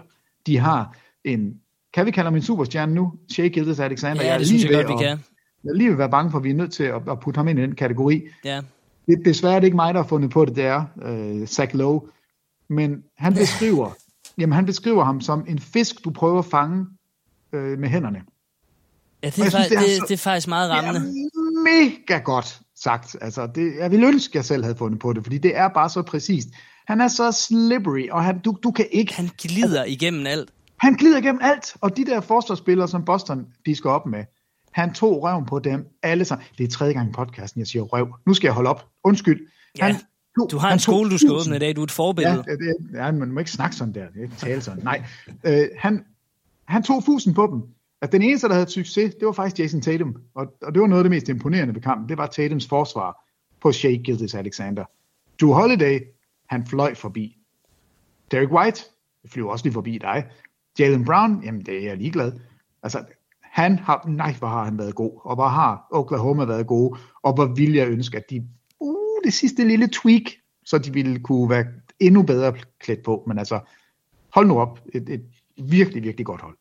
De har en, kan vi kalde ham en superstjerne nu? Shea Gildes Alexander. Ja, jeg er det synes lige jeg ved godt, vi kan. Jeg er lige ved at være bange for, at vi er nødt til at, at putte ham ind i den kategori. Ja. Det, desværre er det ikke mig, der har fundet på det, det er øh, Zach Lowe. Men han beskriver, jamen han beskriver ham som en fisk, du prøver at fange øh, med hænderne. Ja, det er, jeg synes, det er det, så- det er faktisk meget rammende. Det er mega godt sagt. Altså, det, jeg ville ønske, at jeg selv havde fundet på det, fordi det er bare så præcist. Han er så slippery, og han, du, du kan ikke... Han glider igennem alt. Han glider igennem alt, og de der forsvarsspillere, som Boston de skal op med, han tog røven på dem alle sammen. Det er tredje gang i podcasten, jeg siger røv. Nu skal jeg holde op. Undskyld. Ja, Han tog- Du har en skole, du skal 1000 åbne i dag. Du er et Ja, forbillede. det, det, ja, man må ikke snakke sådan der. Det er ikke tale sådan. Nej. Øh, han, han tog fusen på dem. At den eneste, der havde succes, det var faktisk Jason Tatum. Og, og det var noget af det mest imponerende ved kampen. Det var Tatums forsvar på Shea Gildes Alexander. Drew Holiday, han fløj forbi. Derek White, flyver også lige forbi dig. Jalen Brown, jamen det er jeg ligeglad. Altså, han har, nej, hvor har han været god, og hvor har Oklahoma været gode, og hvor vil jeg ønske, at de, uh, det sidste lille tweak, så de ville kunne være endnu bedre klædt på. Men altså, hold nu op, et, et virkelig, virkelig godt hold.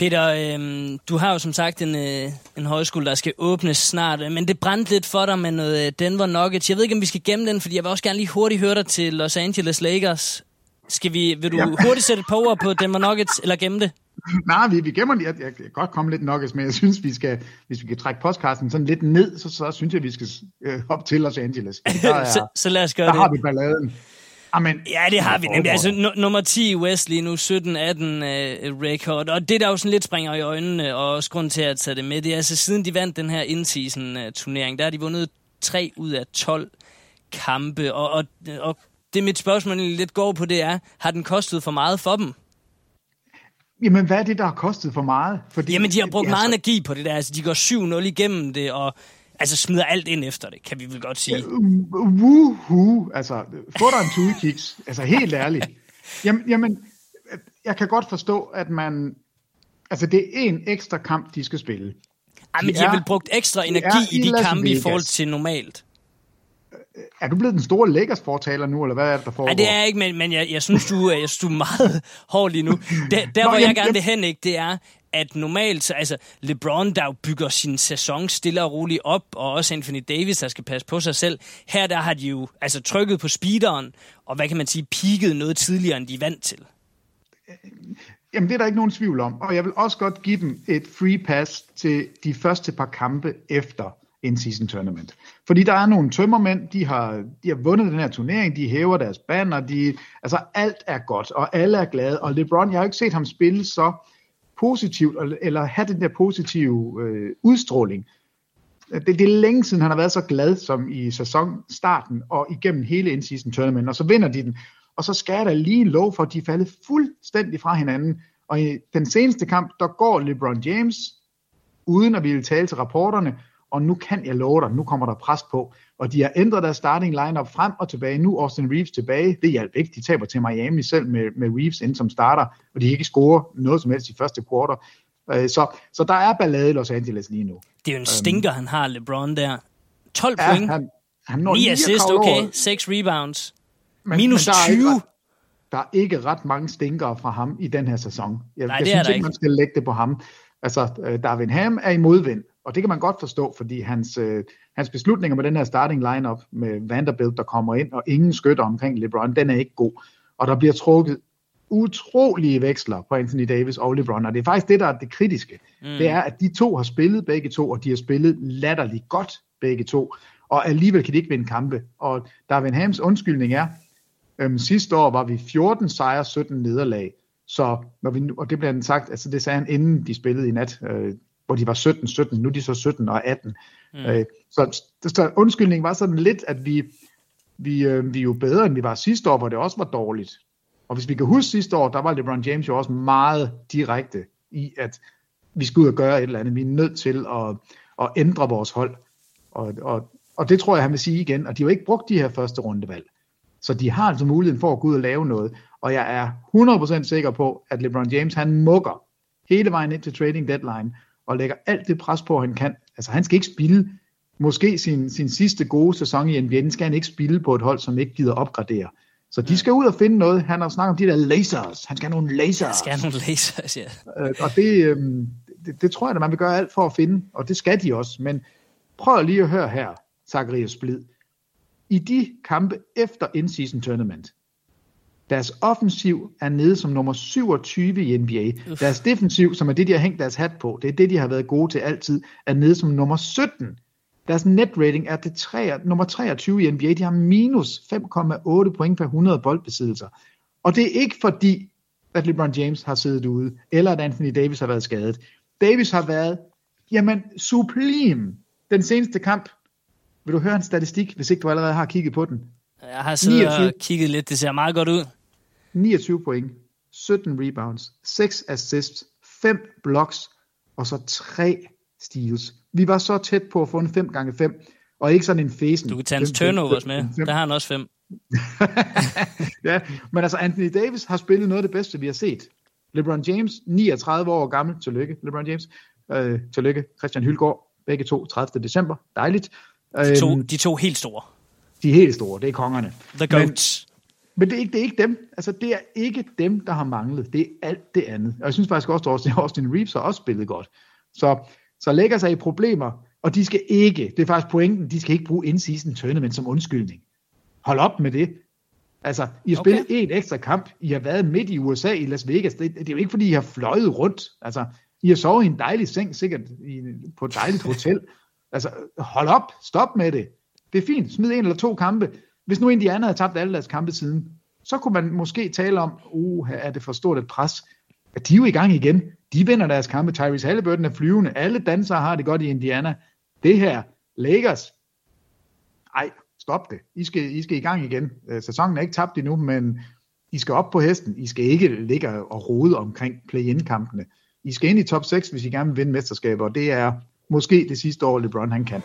Peter, øhm, du har jo som sagt en, øh, en højskole, der skal åbnes snart, øh, men det brændte lidt for dig med noget øh, Denver Nuggets. Jeg ved ikke, om vi skal gemme den, fordi jeg vil også gerne lige hurtigt høre dig til Los Angeles Lakers. Skal vi, vil du Ja. hurtigt sætte et par ord på Denver Nuggets, eller gemme det? Nej, vi, vi gemmer det. Jeg, jeg kan godt komme lidt nok, men jeg synes, vi skal, hvis vi kan trække podcasten sådan lidt ned, så, så synes jeg, vi skal øh, op til Los Angeles. Der, er, så, så lad os gøre der det. har vi balladen. Amen, Ja, det har vi nemlig. Altså, nu- nummer 10 i West lige nu, 17-18 uh, record. Og det, der jo sådan lidt springer i øjnene, og også grund til at tage det med, det er altså, siden de vandt den her in-season uh, turnering, der har de vundet 3 ud af 12 kampe. Og, og, og det mit spørgsmål lidt går på, det er, har den kostet for meget for dem? Jamen, hvad er det, der har kostet for meget? Fordi, Jamen, de har brugt altså, meget energi på det der. Altså, de går 7-0 igennem det, og altså smider alt ind efter det, kan vi vel godt sige. Woohoo, altså, få dig en tudekiks, altså helt ærligt. Jamen, jamen, jeg kan godt forstå, at man, altså det er en ekstra kamp, de skal spille. Jamen, de har vel brugt ekstra de energi er i de kampe i forhold til normalt. Er du blevet den store Lakers-fortaler nu, eller hvad er det, der foregår? Nej, det er jeg ikke, men, men jeg, jeg, synes, du, er- jeg synes, du er meget hård lige nu. Der, der Nå, hvor jeg jamen, gerne jamen- vil hen, ikke, det er, at normalt, så, altså LeBron, der jo bygger sin sæson stille og roligt op, og også Anthony Davis, der skal passe på sig selv. Her der har de jo altså trykket på speederen, og hvad kan man sige, peaked noget tidligere, end de er vant til. Jamen, det er der ikke nogen tvivl om. Og jeg vil også godt give dem et free pass til de første par kampe efter in-season tournament. Fordi der er nogle tømmermænd, de har, de har vundet den her turnering, de hæver deres banner, de, altså alt er godt, og alle er glade. Og LeBron, jeg har ikke set ham spille så positivt, eller- eller have den der positive øh, udstråling. Det, det er længe siden, han har været så glad som i sæsonstarten og igennem hele in-season tournament, og så vinder de den. Og så skal der lige lov for, at de er faldet fuldstændig fra hinanden. Og i den seneste kamp, der går LeBron James, uden at ville tale til rapporterne, og nu kan jeg love dig, nu kommer der pres på. Og de har ændret deres starting lineup frem og tilbage. Nu er Austin Reeves tilbage. Det hjalp ikke. De taber til Miami selv med, med Reeves ind som starter, og de kan ikke score noget som helst i første kvartal. Øh, Så, så der er ballade i Los Angeles lige nu. Det er jo en stinker, han har, LeBron der. 12 Ja, point, han, han når 9 lige at assist, okay, over. 6 rebounds. Men, Minus men der er 20? Ikke ret, der er ikke ret mange stinkere fra ham i den her sæson. Jeg, Nej, jeg det er synes der ikke, ikke. man skal lægge det på ham. Altså, øh, Darwin Ham er i modvind, og det kan man godt forstå, fordi hans, øh, hans beslutninger med den her starting lineup med Vanderbilt, der kommer ind, og ingen skytter omkring LeBron, den er ikke god. Og der bliver trukket utrolige veksler på Anthony Davis og LeBron, og det er faktisk det, der er det kritiske. Mm. Det er, at de to har spillet begge to, og de har spillet latterligt godt begge to, og alligevel kan de ikke vinde kampe. Og Darwin Hams undskyldning er, øhm, sidste år var vi 14 sejre, 17 nederlag, så når vi nu, og det bliver han sagt, altså det sagde han inden de spillede i nat, øh, hvor de var 17-17, nu er de så 17 og 18. Mm. Øh, så, så undskyldningen var sådan lidt, at vi, vi, øh, vi er jo bedre, end vi var sidste år, hvor det også var dårligt. Og hvis vi kan huske sidste år, der var LeBron James jo også meget direkte i, at vi skal ud og gøre et eller andet. Vi er nødt til at, at ændre vores hold. Og, og, og det tror jeg, han vil sige igen. Og de har jo ikke brugt de her første rundevalg. Så de har altså muligheden for at gå ud og lave noget. Og jeg er 100% sikker på, at LeBron James, han mukker hele vejen ind til trading deadline, og lægger alt det pres på, han kan. Altså han skal ikke spille måske sin, sin sidste gode sæson i NBA, den skal han ikke spille på et hold, som ikke gider opgradere. Så de skal ud og finde noget. Han har snakket om de der lasers. Han skal have nogle lasers. Jeg skal have nogle lasers, ja. Øh, og det, øh, det, det tror jeg, at man vil gøre alt for at finde, og det skal de også. Men prøv lige at høre her, Zacharias Splid. I de kampe efter in-season tournament, deres offensiv er nede som nummer 27 i NBA. Uf. Deres defensiv, som er det, de har hængt deres hat på, det er det, de har været gode til altid, er nede som nummer 17. Deres net rating er det 3, nummer 23 i NBA. De har minus 5,8 point per 100 boldbesiddelser. Og det er ikke fordi, at LeBron James har siddet ude, eller at Anthony Davis har været skadet. Davis har været, jamen, sublim. Den seneste kamp, vil du høre en statistik, hvis ikke du allerede har kigget på den? Jeg har siddet 29. og kigget lidt. Det ser meget godt ud. 29 point, 17 rebounds, 6 assists, 5 blocks, og så 3 steals. Vi var så tæt på at få en 5 gange 5 og ikke sådan en fæsen. Du kan tage hans turnovers med. Der har han også fem. ja, men altså Anthony Davis har spillet noget af det bedste, vi har set. LeBron James, 39 år gammel, tillykke, LeBron James, øh, tillykke, Christian Hylgaard, begge to, 30. december, dejligt. De to, Øhm, de to helt store. de er helt store, det er kongerne. The Goats. Men det er, ikke, det er ikke dem. Altså, det er ikke dem, der har manglet. Det er alt det andet. Og jeg synes faktisk også, at Austin Reeves har også spillet godt. Så, så lægger sig i problemer, og de skal ikke, det er faktisk pointen, de skal ikke bruge in-season tournament som undskyldning. Hold op med det. Altså, I har Okay. spillet en ekstra kamp. I har været midt i USA, i Las Vegas. Det, det er jo ikke, fordi I har fløjet rundt. Altså, I har sovet i en dejlig seng, sikkert i, på et dejligt hotel. Altså, hold op. Stop med det. Det er fint. Smid en eller to kampe. Hvis nu Indiana havde tabt alle deres kampe siden, så kunne man måske tale om, uh, er det for stort et pres? At de er jo i gang igen. De vinder deres kampe. Tyrese Halliburton er flyvende. Alle dansere har det godt i Indiana. Det her, Lakers, ej, stop det. I skal, I skal i gang igen. Øh, sæsonen er ikke tabt endnu, men I skal op på hesten. I skal ikke ligge og rode omkring play-in-kampene. I skal ind i top 6, hvis I gerne vil vinde mesterskaber, og det er måske det sidste år, LeBron han kan.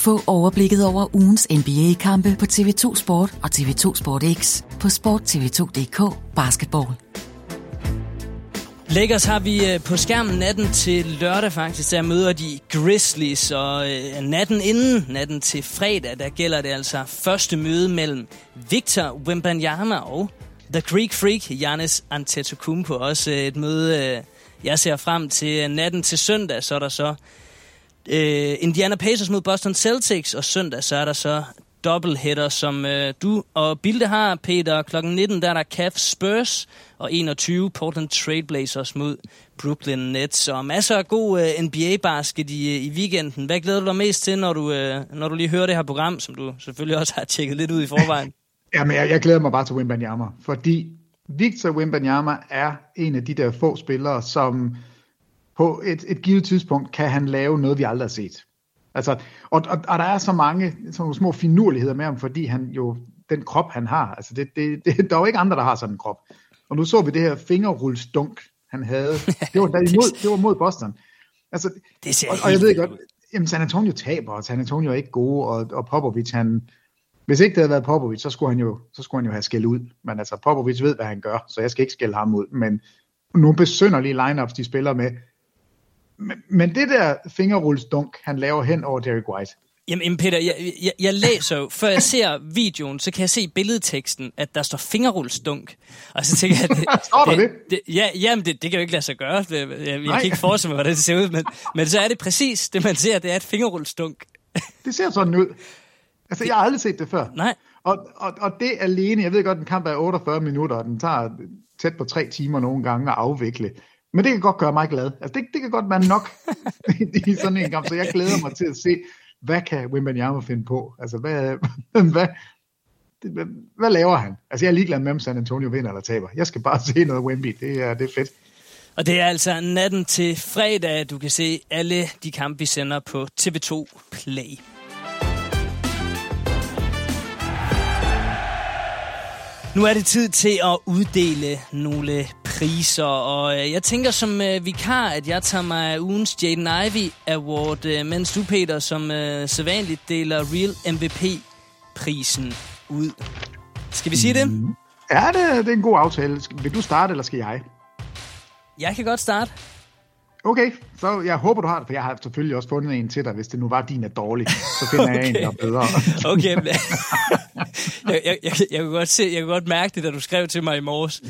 Få overblikket over ugens NBA-kampe på TV2 Sport og TV2 Sport X på sporttv2.dk Basketball. Lakers har vi øh, på skærmen natten til lørdag faktisk, der møder de Grizzlies, og øh, natten inden, natten til fredag, der gælder det altså første møde mellem Victor Wembanyama og The Greek Freak, Giannis Antetokounmpo. Også et møde, øh, jeg ser frem til natten til søndag, så er der så øh, Indiana Pacers mod Boston Celtics, og søndag så er der så doubleheader, som øh, du og Bilde har, Peter. Klokken 19 der er der Cavs Spurs, og 21 Portland Trailblazers mod Brooklyn Nets. Og masser af god øh, NBA-basket i, øh, i weekenden. Hvad glæder du dig mest til, når du, øh, når du lige hører det her program, som du selvfølgelig også har tjekket lidt ud i forvejen? Jamen, jeg, jeg glæder mig bare til Wimbanyama, fordi Victor Wimbanyama er en af de der få spillere, som på et, et givet tidspunkt kan han lave noget, vi aldrig har set. Altså, og, og, og der er så mange sådan nogle små finurligheder med ham, fordi han jo, den krop han har, altså det, det, det, der er jo ikke andre, der har sådan en krop. Og nu så vi det her fingerrullsdunk, han havde. Det var, imod, det var mod Boston. Altså, Det ser og, og jeg ved godt, jamen San Antonio taber, og San Antonio er ikke gode, og, og Popovic, han, hvis ikke det havde været Popovic, så skulle han jo, så skulle han jo have skældt ud. Men altså, Popovic ved, hvad han gør, så jeg skal ikke skælde ham ud. Men nogle besynderlige lineups, de spiller med. Men, men det der fingerrullsdunk, han laver hen over Derek White, Jamen, Peter, jeg, jeg, jeg læser jo, før jeg ser videoen, så kan jeg se billedteksten, at der står fingerrullsdunk. Og så tænker jeg, at det, der det? det, ja, jamen, det, det kan jo ikke lade sig gøre. Jeg, jeg, jeg kan ikke forestille mig, hvordan det ser ud, men, men så er det præcis det, man ser, det er et fingerrullsdunk. Det ser sådan ud. Altså, jeg har aldrig set det før. Nej. Og, og, og det alene, jeg ved godt, den kamp er 48 minutter, og den tager tæt på tre timer nogle gange at afvikle. Men det kan godt gøre mig glad. Altså, det, det kan godt være nok i sådan en kamp, så jeg glæder mig til at se, hvad kan Wembanyama finde på? Altså, hvad, hvad, hvad, hvad laver han? Altså, jeg er ligeglad med, om San Antonio vinder eller taber. Jeg skal bare se noget Wemby. Det er, det er fedt. Og det er altså natten til fredag, du kan se alle de kampe, vi sender på TV2 Play. Nu er det tid til at uddele nogle priser, og øh, jeg tænker som øh, vikar, at jeg tager mig ugens Jaden Ivey Award, øh, mens du, Peter, som øh, sædvanligt deler Real MVP-prisen ud. Skal vi sige det? Mm. Ja, det, det er en god aftale. Vil du starte, eller skal jeg? Jeg kan godt starte. Okay, så jeg håber, du har det, for jeg har selvfølgelig også fundet en til dig. Hvis det nu var, din er dårlig, så finder okay. jeg en, der er bedre. okay, jeg, jeg, jeg, jeg, kan godt se, jeg kan godt mærke det, da du skrev til mig i morges.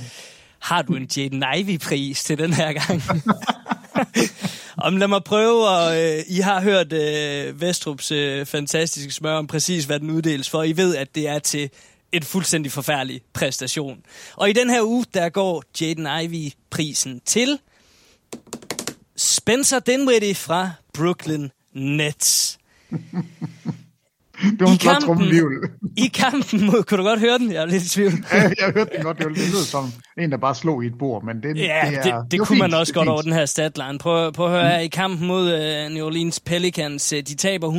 Har du en Jaden Ivey-pris til den her gang? Om lad mig prøve, og øh, I har hørt øh, Vestrups øh, fantastiske smør om præcis, hvad den uddeles for. I ved, at det er til en fuldstændig forfærdelig præstation. Og i den her uge, der går Jaden Ivey-prisen til Spencer Dinwiddie fra Brooklyn Nets. Det var en flot trummelivl. I kampen mod... Kunne du godt høre den? Jeg er lidt i tvivl. ja, jeg hørte den godt. Det lød som en, der bare slog i et bord, men det, ja, det, er, det, det, det kunne fint, man også godt over den her statline. Prøv, prøv at høre her i kampen mod uh, New Orleans Pelicans. De taber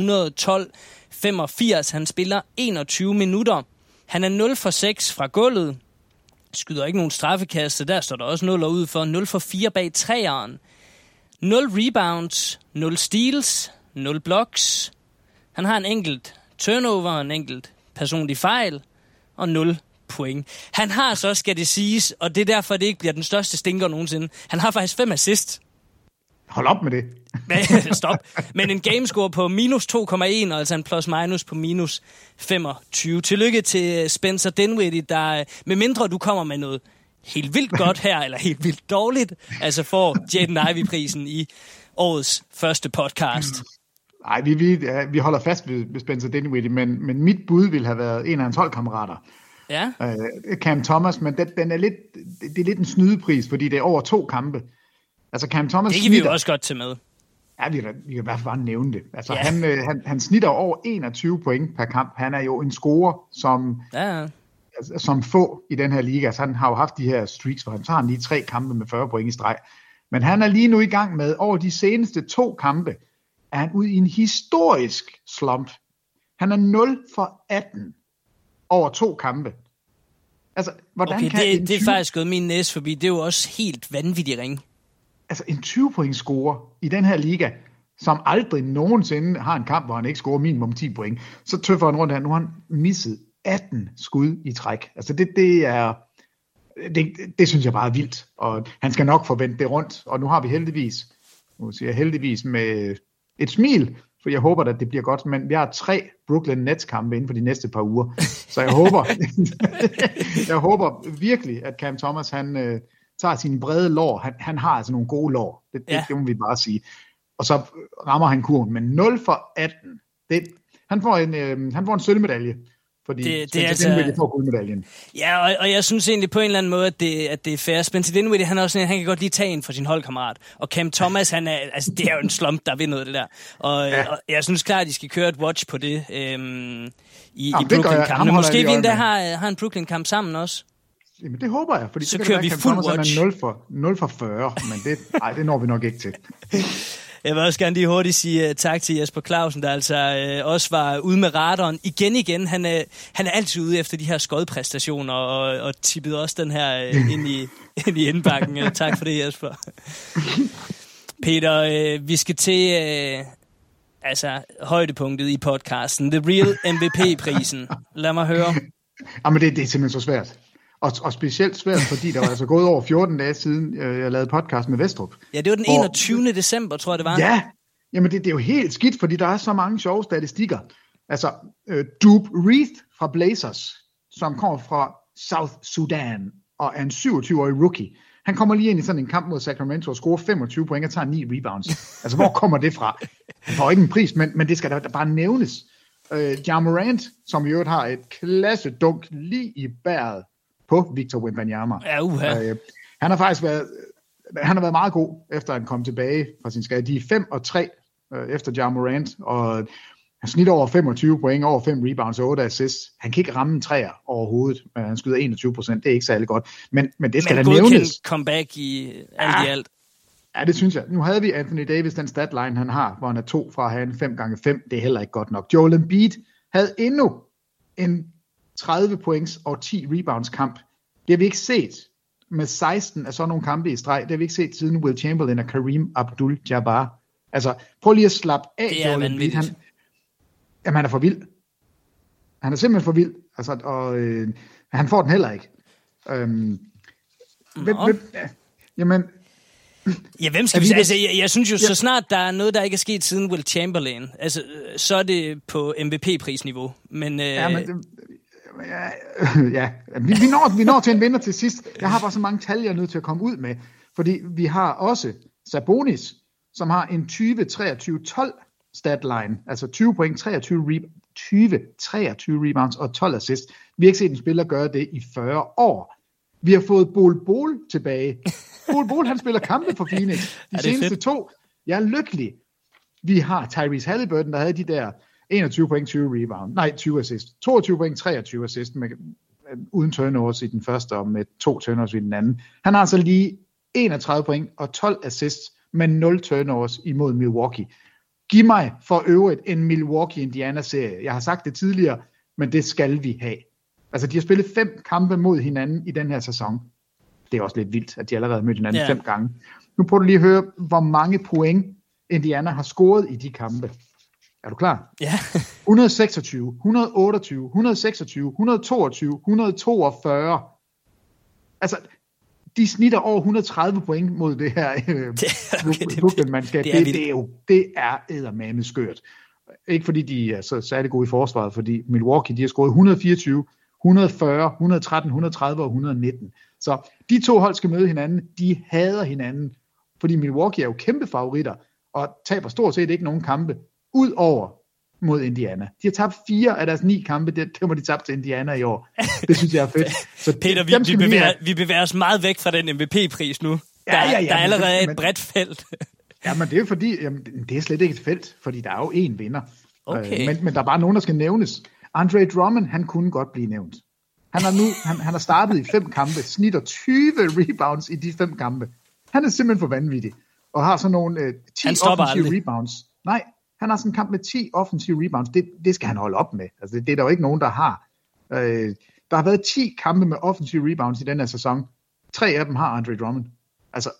112-85. Han spiller 21 minutter. Han er 0 for 6 fra gulvet. Skyder ikke nogen straffekast, så der står der også 0 ud for. 0 for 4 bag træeren. 0 rebounds, 0 steals, 0 blocks. Han har en enkelt turnover, en enkelt personlig fejl og 0 point. Han har så, skal det siges, og det er derfor, det ikke bliver den største stinker nogensinde. Han har faktisk 5 assist. Hold op med det. Stop. Men en gamescore på minus 2,1, altså en plus minus på minus 25. Tillykke til Spencer Dinwiddie, der med mindre du kommer med noget helt vildt godt her, eller helt vildt dårligt, altså får Jaden Ivey-prisen i årets første podcast. Nej, vi, vi, vi holder fast ved, ved Spencer Dinwiddie, men, men mit bud ville have været en af hans holdkammerater. Ja. Uh, Cam Thomas, men den, den er lidt, det er lidt en snydepris, fordi det er over to kampe. Altså Cam Thomas Det kan snitter, vi jo også godt til med. Ja, vi kan, vi kan i hvert fald bare nævne det. Altså, Ja. han, øh, han, han snitter over 21 point per kamp. Han er jo en scorer, som, Ja, altså, som få i den her liga. Altså, han har jo haft de her streaks, hvor han tager lige tre kampe med 40 point i streg. Men han er lige nu i gang med, over de seneste to kampe, er han ude i en historisk slump. Han er 0 for 18 over to kampe. Altså, hvordan okay, kan det, det er 20 faktisk gået min næse forbi. Det er jo også helt vanvittigt ring. altså en 20 point scorer i den her liga, som aldrig nogensinde har en kamp, hvor han ikke scorer minimum 10 point, så tøffer han rundt her. Nu har han misset 18 skud i træk. Altså det, det er, det, det, det synes jeg bare er vildt, og han skal nok forvente det rundt, og nu har vi heldigvis, nu siger jeg heldigvis med et smil, for jeg håber, at det bliver godt, men vi har tre Brooklyn Nets kampe inden for de næste par uger, så jeg håber, jeg håber virkelig, at Cam Thomas, han øh, tager sine brede lår, han, han har altså nogle gode lår, det, det, Ja. det må vi bare sige, og så rammer han kurven, men 0 for 18, det, han, får en, øh, han får en sølvmedalje, fordi Det- det er altså- Dinwiddie får guldmedaljen. Ja, og, og jeg synes egentlig på en eller anden måde, at det, at det er fair. Spencer Dinwiddie, han er også sådan, han kan godt lige tage en for sin holdkammerat. Og Cam Thomas, han er, altså, det er jo en slump, der vil noget det der. Og, ja. og jeg synes klart, at de skal køre et watch på det øhm, i, i Brooklyn-kampen. Måske vi endda har, har en Brooklyn-kamp sammen også. Jamen det håber jeg, fordi Så så, kører det vi være, at fuld Thomas watch. han er 0 for, 0 for 40, men det, nej, det når vi nok ikke til. Jeg vil også gerne lige hurtigt sige uh, tak til Jesper Clausen, der altså uh, også var ude med radaren igen igen. Han, uh, han er altid ude efter de her skodpræstationer og, og tippede også den her uh, ind, i, ind i indbakken. Uh, tak for det, Jesper. Peter, uh, vi skal til uh, altså, højdepunktet i podcasten. The Real MVP-prisen. Lad mig høre. Jamen det, det er simpelthen så svært. Og, og specielt svært, fordi der var altså gået over 14 dage siden, øh, jeg lavede podcast med Vestrup. Ja, det var den Hvor- 21. december, tror jeg det var. Ja, Jamen, det, det er jo helt skidt, fordi der er så mange sjove statistikker. Altså, øh, Dupe Reith fra Blazers, som kommer fra South Sudan og er en 27-årig rookie. Han kommer lige ind i sådan en kamp mod Sacramento og scorer 25 point og tager 9 rebounds. Altså, hvor kommer det fra? Han får ikke en pris, men, men det skal da bare nævnes. Øh, Ja Morant, som i øvrigt har et klasse dunk lige i bæret på Victor Wembanyama. Ja, uha. Øh, han har faktisk været, han har været meget god, efter han kom tilbage fra sin skade. De er 5 og 3 øh, efter Ja Morant, og han snitter over 25 point, over 5 rebounds og 8 assists. Han kan ikke ramme en træer overhovedet. men Han skyder 21 procent, det er ikke særlig godt. Men, men det skal Men da nævnes. comeback i alt i alt. Ja, det synes jeg. Nu havde vi Anthony Davis, den statline han har, hvor han er to fra at have en 5 gange 5 Det er heller ikke godt nok. Joel Embiid havde endnu en 30 points og 10 rebounds kamp. Det har vi ikke set med 16 af sådan nogle kampe i streg. Det har vi ikke set siden Will Chamberlain og Kareem Abdul-Jabbar. Altså, prøv lige at slappe af, Det er vanvittigt. Han, jamen, han er for vild. Han er simpelthen for vild. Altså, og øh, han får den heller ikke. Øhm, hvem, hvem, ja, jamen, Ja, hvem skal vi vi Altså, jeg, jeg synes jo, så Ja. snart der er noget, der ikke er sket siden Will Chamberlain, altså, øh, så er det på MVP-prisniveau. Men, øh, Ja, men det, ja, ja. Vi, vi, når, vi når til en vinder til sidst. Jeg har bare så mange tal, jeg er nødt til at komme ud med. Fordi vi har også Sabonis, som har en 20-23-12 statline. Altså 20 point, 23 re- 20, 23 rebounds og 12 assists. Vi har ikke set en spiller gøre det i 40 år. Vi har fået Bol Bol tilbage. Bol Bol, han spiller kampe for Phoenix. De seneste fedt. to. Jeg er lykkelig. Vi har Tyrese Halliburton, der havde de der 21 point, 20 rebound. Nej, 20 assist. 22 point, 23 assist med, øh, uden turnovers i den første og med to turnovers i den anden. Han har altså lige 31 point og 12 assists med 0 turnovers imod Milwaukee. Giv mig for øvrigt en Milwaukee-Indiana-serie. Jeg har sagt det tidligere, men det skal vi have. Altså, de har spillet fem kampe mod hinanden i den her sæson. Det er også lidt vildt, at de allerede har mødt hinanden Ja. fem gange. Nu prøver du lige at høre, hvor mange point Indiana har scoret i de kampe. Er du klar? ja. 126, 128, 126, 122, 142. Altså, de snitter over 130 point mod det her øh, okay, det- Brooklyn-mandskab. det er Det, vildt. det, er jo, det er eddermame skørt. Ikke fordi de er så særlig gode i forsvaret, fordi Milwaukee, de har scoret 124, 140, 113, 130 og 119. Så de to hold skal møde hinanden. De hader hinanden, fordi Milwaukee er jo kæmpe favoritter, og taber stort set ikke nogen kampe, ud over mod Indiana. De har tabt fire af deres ni kampe, det, det må de tabt til Indiana i år. Det synes jeg er fedt. Så Peter, vi, vi, bevæger, vi bevæger os meget væk fra den MVP-pris nu. Der, Ja, ja, ja, der er allerede det- et bredt felt. Ja, men det er jo fordi, jamen, det er slet ikke et felt, fordi der er jo én vinder. Okay. Øh, men, men der er bare nogen, der skal nævnes. Andre Drummond, han kunne godt blive nævnt. Han har nu, han, han har startet i fem kampe, snitter 20 rebounds i de fem kampe. Han er simpelthen for vanvittig, og har sådan nogle øh, 10 Han stopper offensive aldrig. rebounds. Nej, han har sådan en kamp med 10 offensive rebounds. Det, det skal han holde op med. Altså, det, det er der jo ikke nogen, der har. Øh, der har været 10 kampe med offensive rebounds i den her sæson. Tre af dem har Andre Drummond. Altså,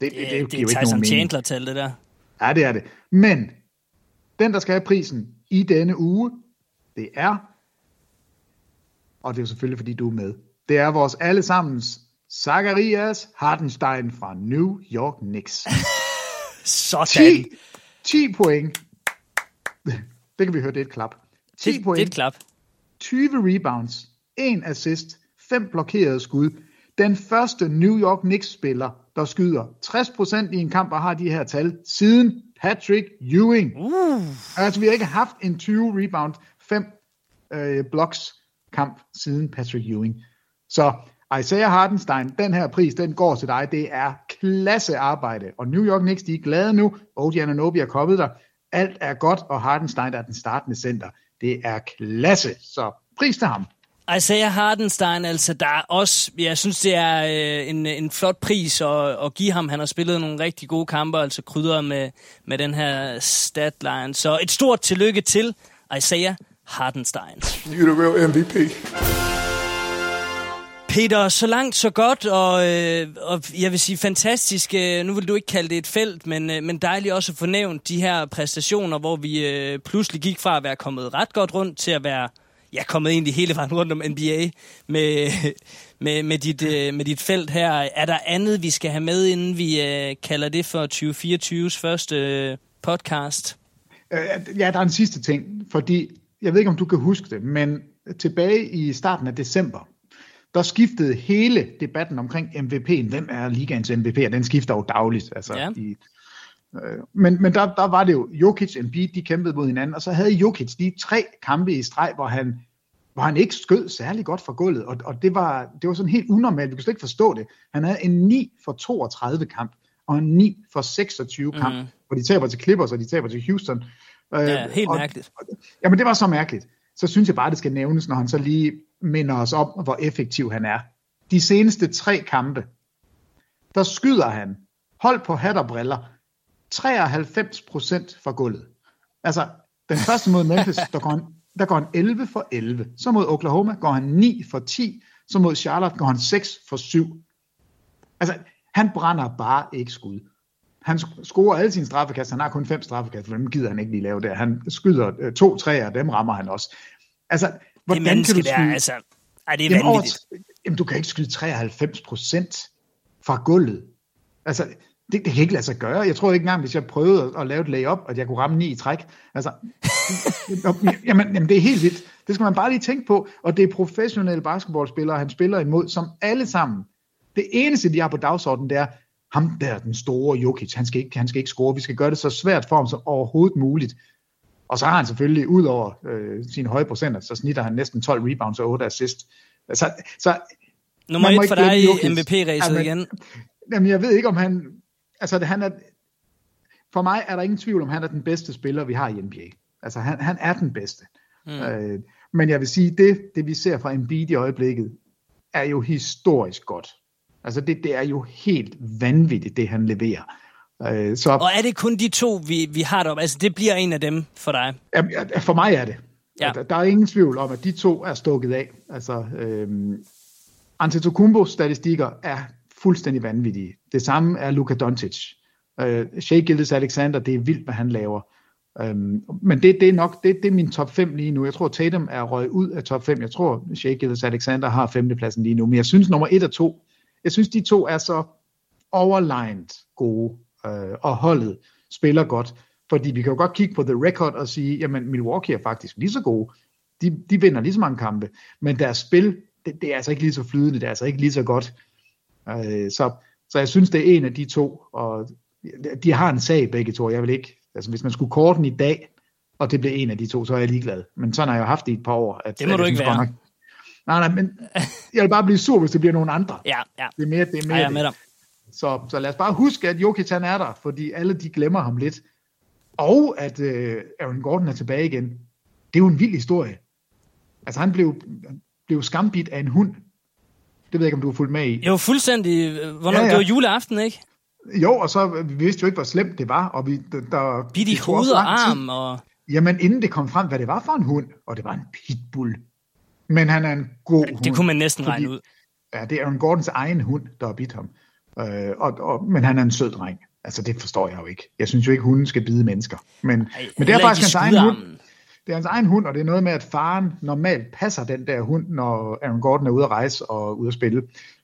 det, det, det, det, Det, det er ikke nogen Tyson. Chandler-tal, det der. Ja, det er det. Men den, der skal have prisen i denne uge, det er, og det er jo selvfølgelig, fordi du er med, det er vores allesammens Zacharias Hartenstein fra New York Knicks. Sådan. 10, 10 point. Det kan vi høre, det er et klap. 10 Det, point. det er et klap. 20 rebounds, 1 assist, 5 blokerede skud. Den første New York Knicks-spiller, der skyder 60% i en kamp og har de her tal, siden Patrick Ewing. Uh. Altså, vi har ikke haft en 20 rebound, 5 øh, blocks kamp siden Patrick Ewing. Så Isaiah Hardenstein, den her pris, den går til dig. Det er klasse arbejde. Og New York Knicks, de er glade nu. OG Ananobi er kommet der. Alt er godt, og Hardenstein er den startende center. Det er klasse. Så pris til ham. Isaiah Hardenstein, altså der er også, jeg synes det er øh, en, en flot pris at, at give ham. Han har spillet nogle rigtig gode kampe, altså krydret med, med den her statline. Så et stort tillykke til Isaiah Hardenstein. You're the real MVP. Peter, så langt, så godt, og, øh, og jeg vil sige fantastisk. Øh, nu vil du ikke kalde det et felt, men, øh, men dejligt også at få nævnt de her præstationer, hvor vi øh, pludselig gik fra at være kommet ret godt rundt til at være ja, kommet egentlig hele vejen rundt om NBA med, med, med, dit, øh, med dit felt her. Er der andet, vi skal have med, inden vi øh, kalder det for 2024's første øh, podcast. Øh, ja, der er en sidste ting, fordi jeg ved ikke, om du kan huske det, men tilbage i starten af december, der skiftede hele debatten omkring MVP'en. Hvem er ligaens MVP? Og den skifter jo dagligt. Altså, Ja. i, øh, men men der, der var det jo, Jokic og Embiid, de kæmpede mod hinanden, og så havde Jokic de tre kampe i streg, hvor han, hvor han ikke skød særlig godt fra gulvet, og, og det, var, det var sådan helt unormalt, vi kunne slet ikke forstå det. Han havde en 9 for 32 kamp, og en 9 for 26 kamp, Mhm. hvor de taber til Clippers, og de taber til Houston. Øh, Ja, helt og, mærkeligt. Jamen det var så mærkeligt. Så synes jeg bare, det skal nævnes, når han så lige minder os om, hvor effektiv han er. De seneste tre kampe, der skyder han, hold på hat og briller, 93% fra gulvet. Altså, den første mod Memphis, der går, han, der går han 11 for 11. Så mod Oklahoma går han 9 for 10. Så mod Charlotte går han 6 for 7. Altså, han brænder bare ikke skud. Han scorer alle sine straffekast. Han har kun fem straffekast, for dem gider han ikke lige lave der. Han skyder øh, to træer, dem rammer han også. Altså, hvordan menneske kan du der, skyde... altså... Ej, det er Jamen, over, vanvittigt. jamen, du kan ikke skyde 93 procent fra gulvet. Altså, det, det kan ikke lade sig gøre. Jeg tror ikke engang, hvis jeg prøvede at, at lave et layup, at jeg kunne ramme 9 i træk. Altså, jamen, jamen, det er helt vildt. Det skal man bare lige tænke på. Og det er professionelle basketballspillere, han spiller imod, som alle sammen. Det eneste, de har på dagsordenen, det er, ham der, den store Jokic, han skal, ikke, han skal ikke score. Vi skal gøre det så svært for ham som overhovedet muligt. Og så har han selvfølgelig, ud over øh, sine høje procenter, så snitter han næsten 12 rebounds og 8 assist. Så, så Nummer et for dig i Jamen, igen. Jamen, jeg ved ikke, om han... Altså, det, han er, for mig er der ingen tvivl om, han er den bedste spiller, vi har i NBA. Altså, han, han er den bedste. Mm. Øh, men jeg vil sige, det, det vi ser fra Embiid i øjeblikket, er jo historisk godt. Altså, det, det er jo helt vanvittigt, det han leverer. Øh, så Og er det kun de to, vi, vi har deroppe? Altså, det bliver en af dem for dig. For mig er det. Ja. Der, der er ingen tvivl om, at de to er stukket af. Altså, øhm, Antetokounmpos statistikker er fuldstændig vanvittige. Det samme er Luka Doncic. Øh, Shea Gildes Alexander, det er vildt, hvad han laver. Øhm, men det, det er nok det, det er min top 5 lige nu. Jeg tror, Tatum er røget ud af top 5. Jeg tror, Shea Gildes Alexander har femtepladsen lige nu. Men jeg synes, nummer 1 og 2, jeg synes, de to er så overlined gode, øh, og holdet spiller godt. Fordi vi kan jo godt kigge på the record og sige, jamen Milwaukee er faktisk lige så gode. De, de vinder lige så mange kampe, men deres spil, det, det er altså ikke lige så flydende, det er altså ikke lige så godt. Øh, så, så jeg synes, det er en af de to, og de har en sag begge to, jeg vil ikke, altså hvis man skulle korte den i dag, og det blev en af de to, så er jeg ligeglad. Men sådan har jeg jo haft det i et par år. At, Det må at du ikke være. Nok, nej, nej, men jeg vil bare blive sur, hvis det bliver nogen andre. Ja, ja. Det er mere, det er mere jeg er med dig. Så, så lad os bare huske, at Jokic han er der, fordi alle de glemmer ham lidt. Og at øh, Aaron Gordon er tilbage igen. Det er jo en vild historie. Altså han blev, blev skambit af en hund. Det ved jeg ikke, om du har fulgt med i. Jo, fuldstændig. Hvornår? Ja, ja. Det var juleaften, ikke? Jo, og så vi vidste jo ikke, hvor slemt det var. Og vi, der, Bidt i det hoved og arm. Og... Jamen inden det kom frem, hvad det var for en hund. Og det var en pitbull. Men han er en god hund. Det kunne man næsten regne ud. Ja, det er Aaron Gordons egen hund, der har bidt ham. Øh, og, og, men han er en sød dreng. Altså, det forstår jeg jo ikke. Jeg synes jo ikke, hunden skal bide mennesker. Men, men det er faktisk hans egen hund. Det er hans egen hund, og det er noget med, at faren normalt passer den der hund, når Aaron Gordon er ude at rejse og ude at spille.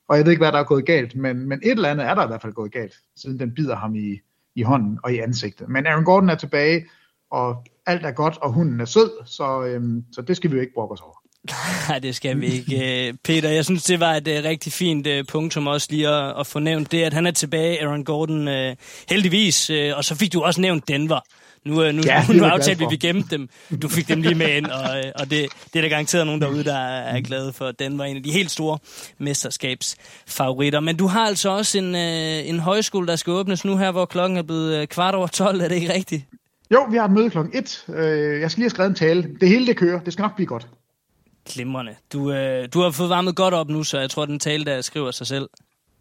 Og jeg ved ikke, hvad der er gået galt, men, men et eller andet er der i hvert fald gået galt, siden den bider ham i, i hånden og i ansigtet. Men Aaron Gordon er tilbage, og alt er godt, og hunden er sød, så, øhm, så det skal vi jo ikke brokke os over. Nej, det skal vi ikke. Øh, Peter, jeg synes, det var et uh, rigtig fint uh, punktum også lige at, at få nævnt det, at han er tilbage, Aaron Gordon, heldigvis. Og så fik du også nævnt Denver. Nu, nu, Ja, nu glad aftalte vi, at vi gemte dem. Du fik dem lige med ind, og, og det, det er der garanteret nogen derude, der er glade for. Denver en af de helt store mesterskabsfavoritter. Men du har altså også en, en højskole, der skal åbnes nu her, hvor klokken er blevet kvart over 12. Er det ikke rigtigt? Jo, vi har et møde klokken 1. Øh, jeg skal lige have skrevet en tale. Det hele det kører. Det skal nok blive godt. Glimrende. Du, øh, du har fået varmet godt op nu, så jeg tror, den tale, der skriver sig selv.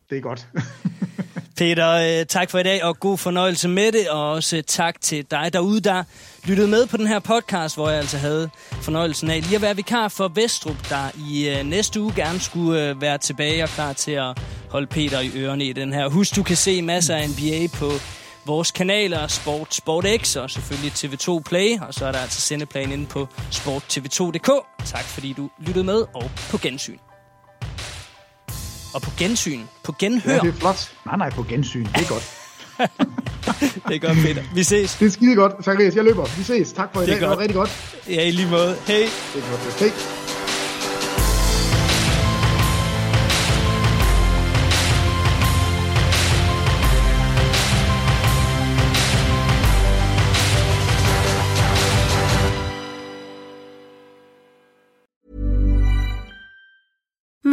Det er godt. Peter, øh, tak for i dag, og god fornøjelse med det, og også øh, tak til dig derude, der lyttede med på den her podcast, hvor jeg altså havde fornøjelsen af lige at være vikar for Vestrup, der i øh, næste uge gerne skulle øh, være tilbage og klar til at holde Peter i ørerne i den her. Husk, du kan se masser af NBA på vores kanaler, Sport, Sport X og selvfølgelig TV2 Play, og så er der altså sendeplan inde på sporttv2.dk. Tak fordi du lyttede med, og på gensyn. Og på gensyn, på genhør. Ja, det er flot. Nej, nej, på gensyn. Det er godt. det er godt, Peter. Vi ses. Det er skide godt, Zacharias. Jeg løber. Vi ses. Tak for i Det dag. Det var godt. rigtig godt. Ja, i lige måde. Hej. Det er godt. Hej.